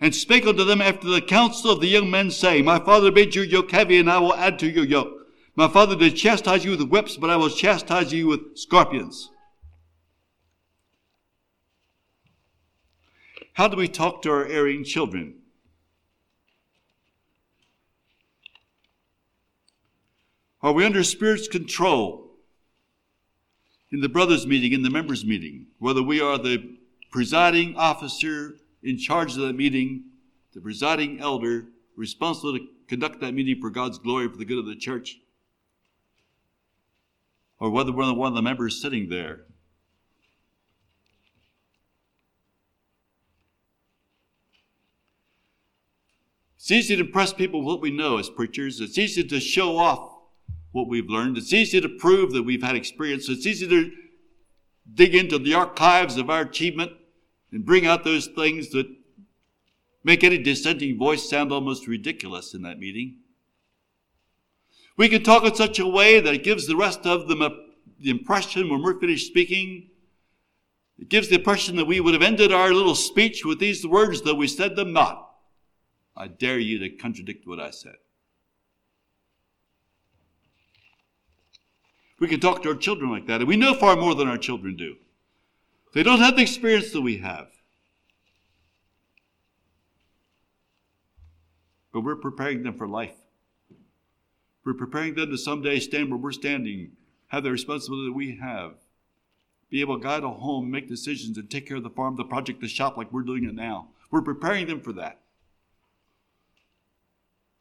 and spake unto them after the counsel of the young men, saying, My father made your yoke heavy, and I will add to your yoke. My father did chastise you with whips, but I will chastise you with scorpions. How do we talk to our erring children? Are we under Spirit's control in the brothers' meeting, in the members' meeting? Whether we are the presiding officer in charge of that meeting, the presiding elder responsible to conduct that meeting for God's glory, for the good of the church, or whether we're one of the members sitting there. It's easy to impress people with what we know as preachers. It's easy to show off what we've learned. It's easy to prove that we've had experience. It's easy to dig into the archives of our achievement and bring out those things that make any dissenting voice sound almost ridiculous in that meeting. We can talk in such a way that it gives the rest of them a, the impression when we're finished speaking, it gives the impression that we would have ended our little speech with these words, though we said them not. I dare you to contradict what I said. We can talk to our children like that, and we know far more than our children do. They don't have the experience that we have. But we're preparing them for life. We're preparing them to someday stand where we're standing, have the responsibility that we have, be able to guide a home, make decisions, and take care of the farm, the project, the shop like we're doing it now. We're preparing them for that.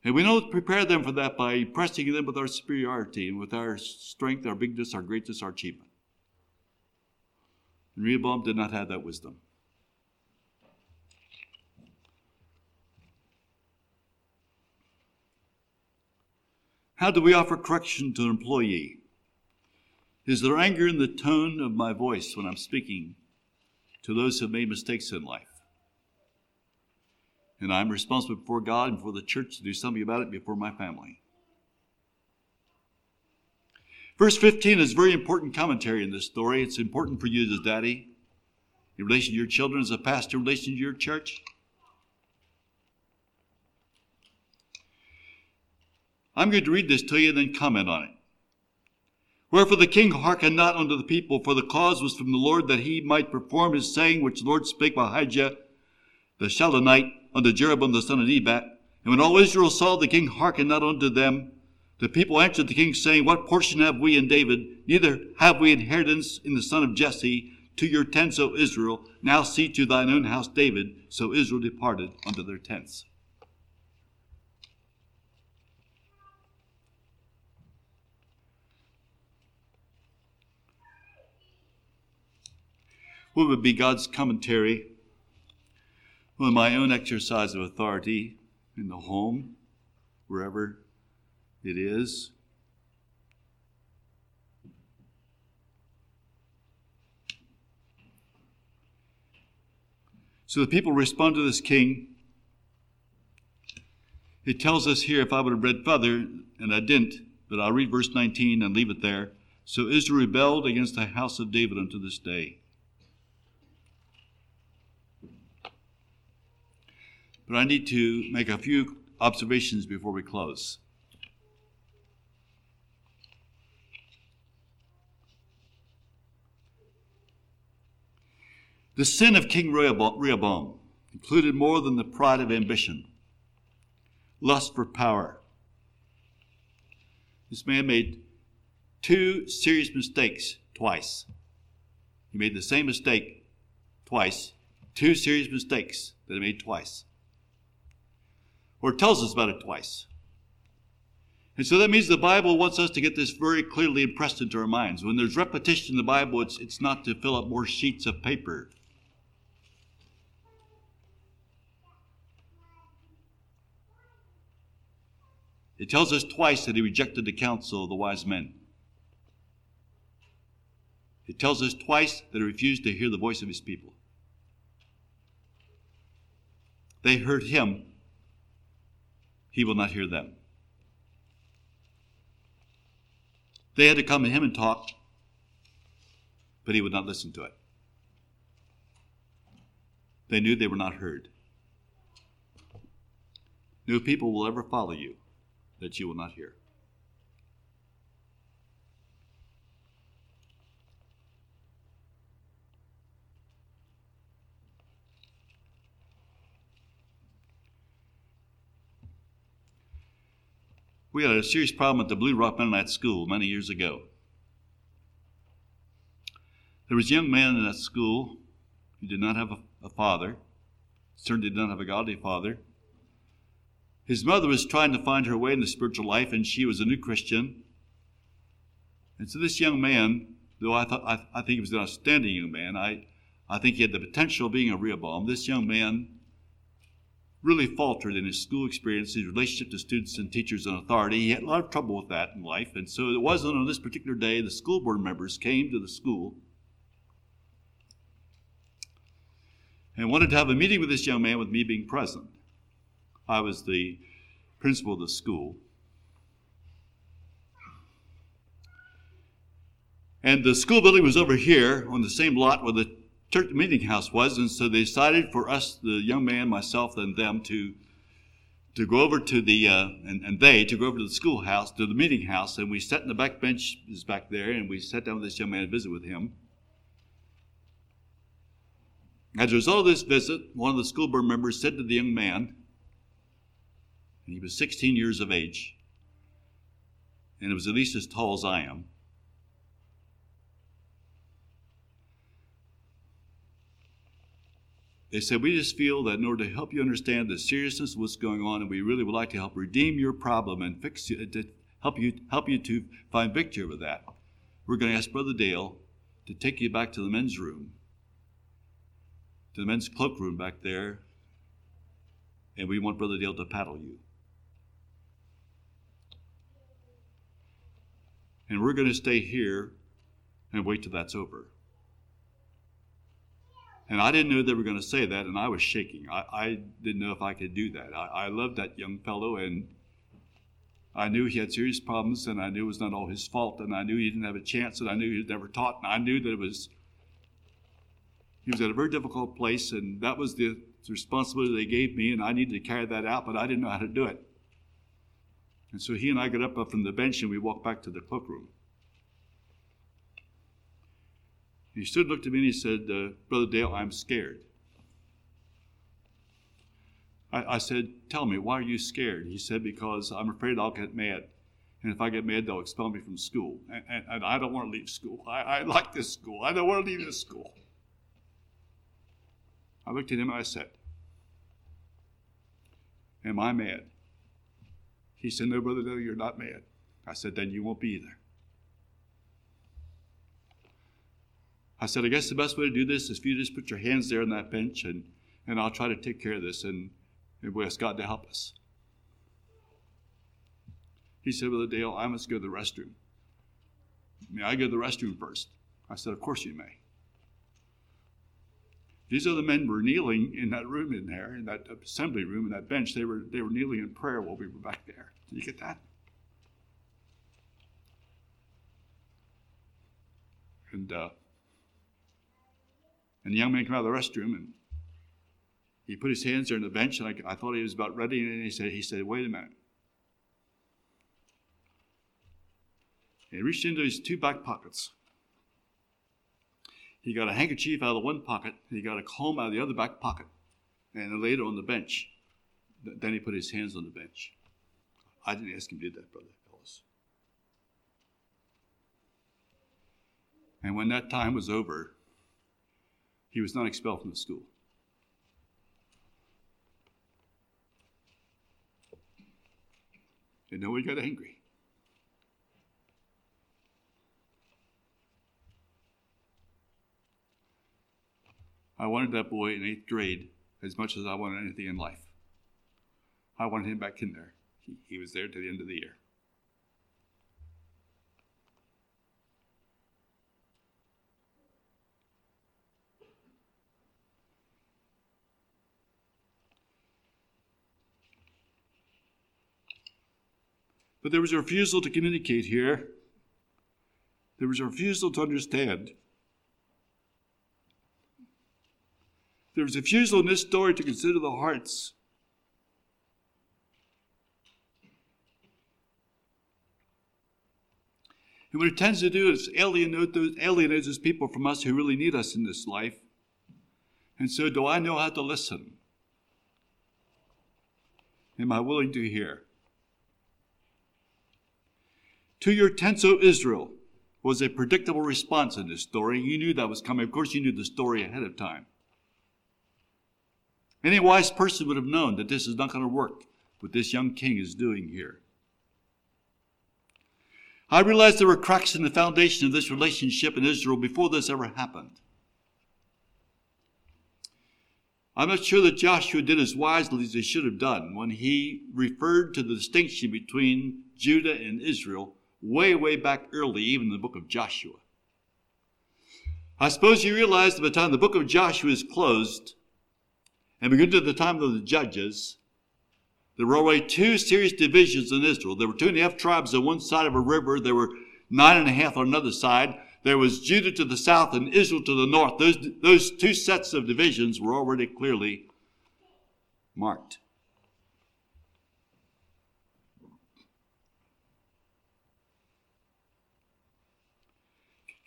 And we don't prepare them for that by impressing them with our superiority and with our strength, our bigness, our greatness, our achievement. And Rehoboam did not have that wisdom. How do we offer correction to an employee? Is there anger in the tone of my voice when I'm speaking to those who have made mistakes in life? And I'm responsible before God and for the church to do something about it before my family. Verse 15 is very important commentary in this story. It's important for you as daddy, in relation to your children, as a pastor, in relation to your church. I'm going to read this to you and then comment on it. Wherefore the king hearkened not unto the people, for the cause was from the Lord that he might perform his saying which the Lord spake by Ahijah the Shilonite unto Jeroboam the son of Nebat. And when all Israel saw the king hearkened not unto them, the people answered the king, saying, What portion have we in David? Neither have we inheritance in the son of Jesse. To your tents, O Israel. Now see to thine own house, David. So Israel departed unto their tents. What would be God's commentary on my own exercise of authority in the home, wherever it is. So the people respond to this king. It tells us here, if I would have read further, and I didn't, but I'll read verse 19 and leave it there. So Israel rebelled against the house of David unto this day. But I need to make a few observations before we close. The sin of King Rehoboam included more than the pride of ambition, lust for power. This man made two serious mistakes twice. He made the same mistake twice, two serious mistakes that he made twice or tells us about it twice. And so that means the Bible wants us to get this very clearly impressed into our minds. When there's repetition in the Bible, it's, it's not to fill up more sheets of paper. It tells us twice that he rejected the counsel of the wise men. It tells us twice that he refused to hear the voice of his people. They heard him, he will not hear them. They had to come to him and talk, but he would not listen to it. They knew they were not heard. No people will ever follow you that you will not hear. We had a serious problem at the Blue Rock Mennonite School many years ago. There was a young man in that school who did not have a, a father, certainly did not have a godly father. His mother was trying to find her way in the spiritual life, and she was a new Christian. And so this young man, though I thought I, I think he was an outstanding young man, I, I think he had the potential of being a Rehoboam. This young man really faltered in his school experience, his relationship to students and teachers and authority. He had a lot of trouble with that in life. And so it wasn't on this particular day the school board members came to the school and wanted to have a meeting with this young man with me being present. I was the principal of the school. And the school building was over here on the same lot where the church meeting house was, and so they decided for us, the young man, myself, and them to to go over to the uh, and, and they to go over to the schoolhouse to the meeting house, and we sat in the back bench is back there, and we sat down with this young man to visit with him. As a result of this visit, one of the school board members said to the young man, and he was 16 years of age, and he was at least as tall as I am. They said, We just feel that in order to help you understand the seriousness of what's going on, and we really would like to help redeem your problem and fix it, to help you, help you to find victory over that, we're going to ask Brother Dale to take you back to the men's room, to the men's cloakroom back there, and we want Brother Dale to paddle you. And we're going to stay here and wait till that's over. And I didn't know they were going to say that, and I was shaking. I, I didn't know if I could do that. I, I loved that young fellow, and I knew he had serious problems, and I knew it was not all his fault, and I knew he didn't have a chance, and I knew he was never taught, and I knew that it was he was at a very difficult place, and that was the responsibility they gave me, and I needed to carry that out, but I didn't know how to do it. And so he and I got up from the bench, and we walked back to the cloakroom. He stood, and looked at me, and he said, uh, Brother Dale, I'm scared. I, I said, Tell me, why are you scared? He said, Because I'm afraid I'll get mad. And if I get mad, they'll expel me from school. And, and, and I don't want to leave school. I, I like this school. I don't want to leave this school. I looked at him and I said, Am I mad? He said, No, Brother Dale, you're not mad. I said, Then you won't be either. I said, I guess the best way to do this is if you just put your hands there on that bench and, and I'll try to take care of this and, and we ask God to help us. He said, Brother Dale, I must go to the restroom. May I go to the restroom first? I said, Of course you may. These other men were kneeling in that room in there, in that assembly room, in that bench. They were, they were kneeling in prayer while we were back there. Did you get that? And uh, and the young man came out of the restroom and he put his hands there on the bench, and I, I thought he was about ready. And he said, he said, wait a minute. he reached into his two back pockets. He got a handkerchief out of one pocket, he got a comb out of the other back pocket, and laid it on the bench. Then he put his hands on the bench. I didn't ask him to do that, Brother Ellis. And when that time was over, he was not expelled from the school. And no one got angry. I wanted that boy in eighth grade as much as I wanted anything in life. I wanted him back in there. He, he was there to the end of the year. But there was a refusal to communicate here. There was a refusal to understand. There was a refusal in this story to consider the hearts. And what it tends to do is alienate those, alienate those people from us who really need us in this life. And so, do I know how to listen? Am I willing to hear? To your tents, O Israel, was a predictable response in this story. You knew that was coming. Of course, you knew the story ahead of time. Any wise person would have known that this is not going to work, what this young king is doing here. I realized there were cracks in the foundation of this relationship in Israel before this ever happened. I'm not sure that Joshua did as wisely as he should have done when he referred to the distinction between Judah and Israel way, way back early, even in the book of Joshua. I suppose you realize that by the time the book of Joshua is closed and we get to the time of the judges, there were already two serious divisions in Israel. There were two and a half tribes on one side of a river. There were nine and a half on another side. There was Judah to the south and Israel to the north. Those, those two sets of divisions were already clearly marked.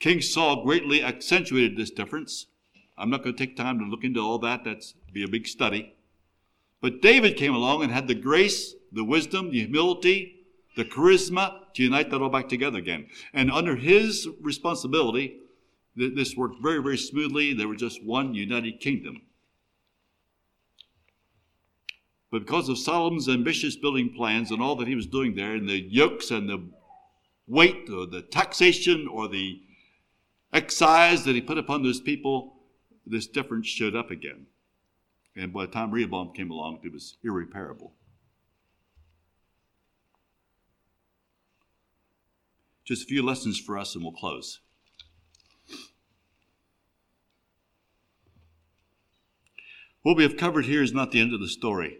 King Saul greatly accentuated this difference. I'm not going to take time to look into all that. That's be a big study. But David came along and had the grace, the wisdom, the humility, the charisma to unite that all back together again. And under his responsibility, this worked very, very smoothly. There was just one united kingdom. But because of Solomon's ambitious building plans and all that he was doing there, and the yokes and the weight or the taxation or the excise that he put upon those people, this difference showed up again. And by the time Rehoboam came along, it was irreparable. Just a few lessons for us, and we'll close. What we have covered here is not the end of the story.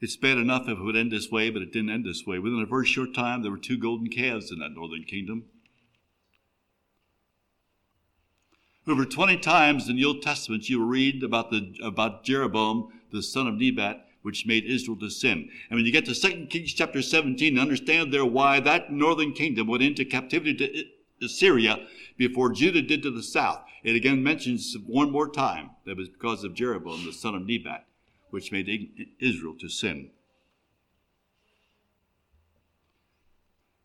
It's bad enough if it would end this way, but it didn't end this way. Within a very short time, there were two golden calves in that northern kingdom. Over 20 times in the Old Testament, you read about, the, about Jeroboam, the son of Nebat, which made Israel to sin. And when you get to 2 Kings chapter 17, understand there why that northern kingdom went into captivity to Assyria before Judah did to the south. It again mentions one more time that was because of Jeroboam, the son of Nebat, which made Israel to sin.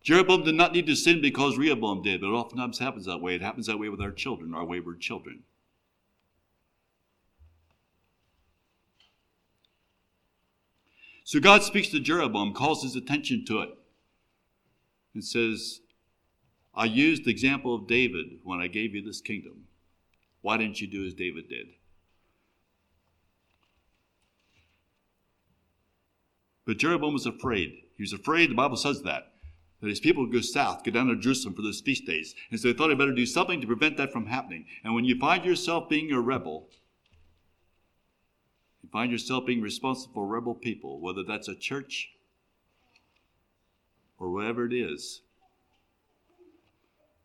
Jeroboam did not need to sin because Rehoboam did, but it oftentimes happens that way. It happens that way with our children, our wayward children. So God speaks to Jeroboam, calls his attention to it, and says, I used the example of David when I gave you this kingdom. Why didn't you do as David did? But Jeroboam was afraid. He was afraid, the Bible says that that his people would go south, go down to Jerusalem for those feast days. And so they thought they better do something to prevent that from happening. And when you find yourself being a rebel, you find yourself being responsible for rebel people, whether that's a church or whatever it is.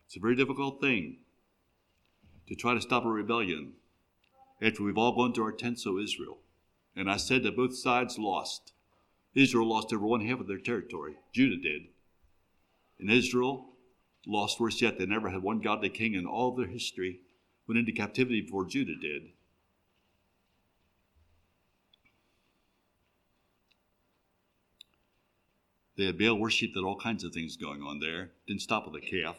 It's a very difficult thing to try to stop a rebellion after we've all gone to our tents, O Israel. And I said that both sides lost. Israel lost over one half of their territory, Judah did. And Israel lost worse yet. They never had one godly king in all their history, went into captivity before Judah did. They had Baal worship, had all kinds of things going on there. Didn't stop with the calf.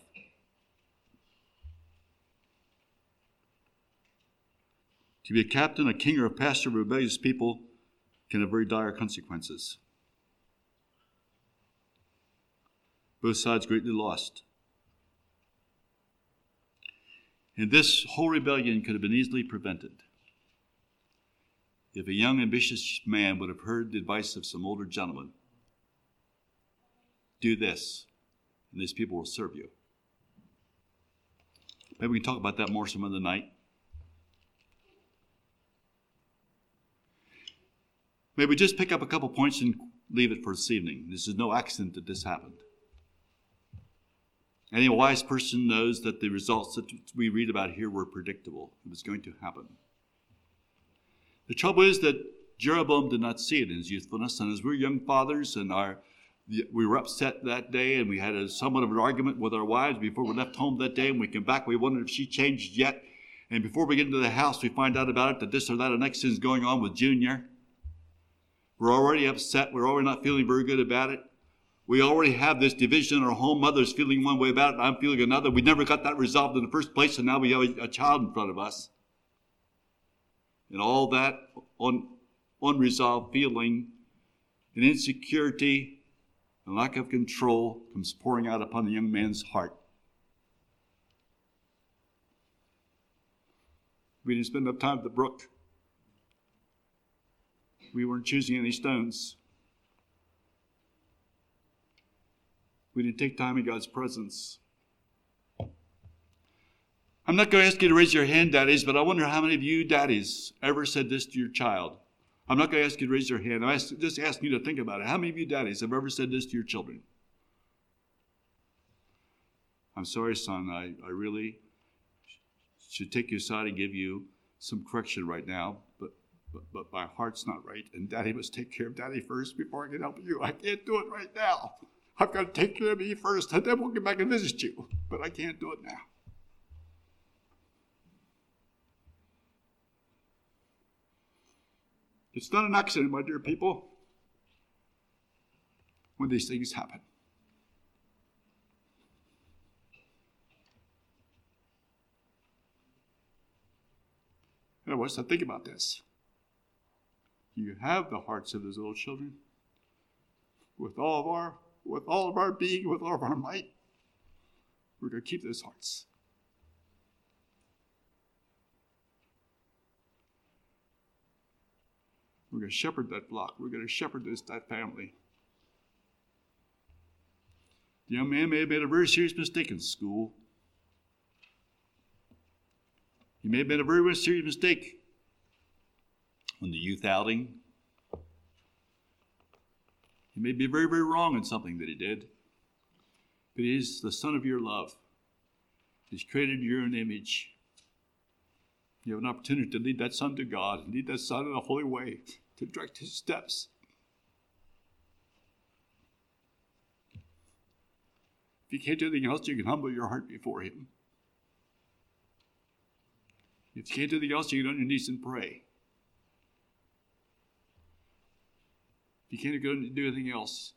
To be a captain, a king, or a pastor of rebellious people can have very dire consequences. Both sides greatly lost. And this whole rebellion could have been easily prevented if a young, ambitious man would have heard the advice of some older gentleman do this, and these people will serve you. Maybe we can talk about that more some other night. Maybe we just pick up a couple points and leave it for this evening. This is no accident that this happened. Any wise person knows that the results that we read about here were predictable. It was going to happen. The trouble is that Jeroboam did not see it in his youthfulness, and as we're young fathers and our we were upset that day and we had a somewhat of an argument with our wives before we left home that day and we came back we wondered if she changed yet and before we get into the house we find out about it that this or that or next thing is going on with junior we're already upset we're already not feeling very good about it we already have this division our home mother's feeling one way about it i'm feeling another we never got that resolved in the first place and now we have a, a child in front of us and all that un, unresolved feeling and insecurity and lack of control comes pouring out upon the young man's heart. We didn't spend enough time at the brook. We weren't choosing any stones. We didn't take time in God's presence. I'm not going to ask you to raise your hand, daddies, but I wonder how many of you, daddies, ever said this to your child. I'm not going to ask you to raise your hand. I'm just asking you to think about it. How many of you daddies have ever said this to your children? I'm sorry, son. I, I really should take you aside and give you some correction right now, but, but, but my heart's not right, and daddy must take care of daddy first before I can help you. I can't do it right now. I've got to take care of me first, and then we'll get back and visit you. But I can't do it now. It's not an accident, my dear people, when these things happen. And I want us to think about this. You have the hearts of those little children with all of our with all of our being, with all of our might. We're going to keep those hearts. We're going to shepherd that flock. We're going to shepherd this that family. The young man may have made a very serious mistake in school. He may have made a very, serious mistake on the youth outing. He may be very, very wrong in something that he did. But he is the son of your love. He's created your own image. You have an opportunity to lead that son to God, lead that son in a holy way, to direct his steps. If you can't do anything else, you can humble your heart before him. If you can't do anything else, you get on your knees and pray. If you can't go and do anything else,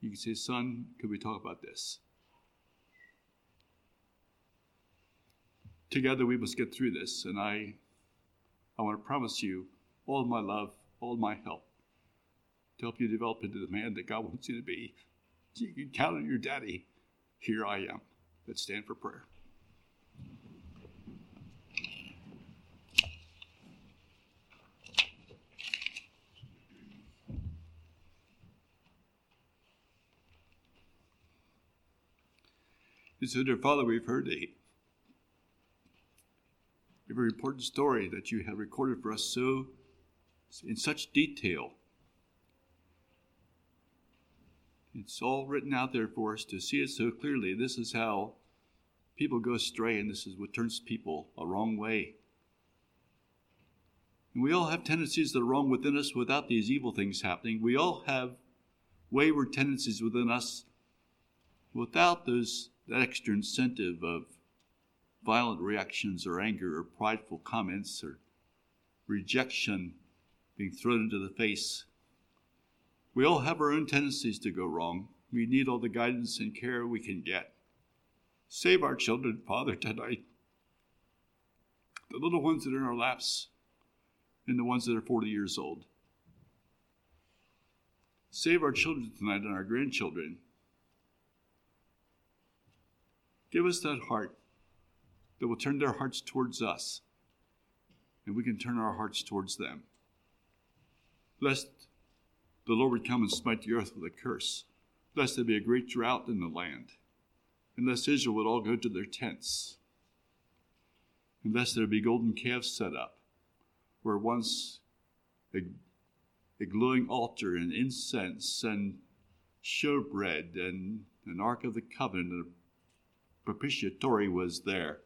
you can say, Son, could we talk about this? Together we must get through this, and I I want to promise you all my love all my help to help you develop into the man that God wants you to be. So you can count on your daddy. Here I am. Let's stand for prayer. And so, dear Father, we've heard a, a very important story that you have recorded for us so in such detail. It's all written out there for us to see it so clearly. This is how people go astray, and this is what turns people a wrong way. And we all have tendencies that are wrong within us without these evil things happening. We all have wayward tendencies within us without those that extra incentive of violent reactions or anger or prideful comments or rejection being thrown into the face. We all have our own tendencies to go wrong. We need all the guidance and care we can get. Save our children, Father, tonight. The little ones that are in our laps and the ones that are 40 years old. Save our children tonight and our grandchildren. Give us that heart that will turn their hearts towards us, and we can turn our hearts towards them. Lest the Lord would come and smite the earth with a curse, lest there be a great drought in the land, and lest Israel would all go to their tents, and lest there be golden calves set up, where once a, a glowing altar and incense and showbread and an ark of the covenant and a propitiatory was there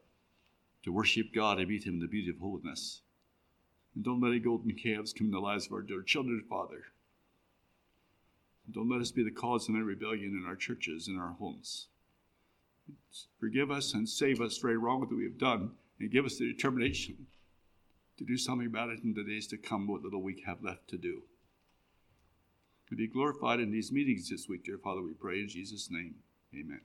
to worship God and meet Him in the beauty of holiness. And don't let any golden calves come in the lives of our dear children, Father. Don't let us be the cause of any rebellion in our churches, in our homes. Forgive us and save us for any wrong that we have done, and give us the determination to do something about it in the days to come, what little we have left to do. To be glorified in these meetings this week, dear Father, we pray in Jesus' name. Amen.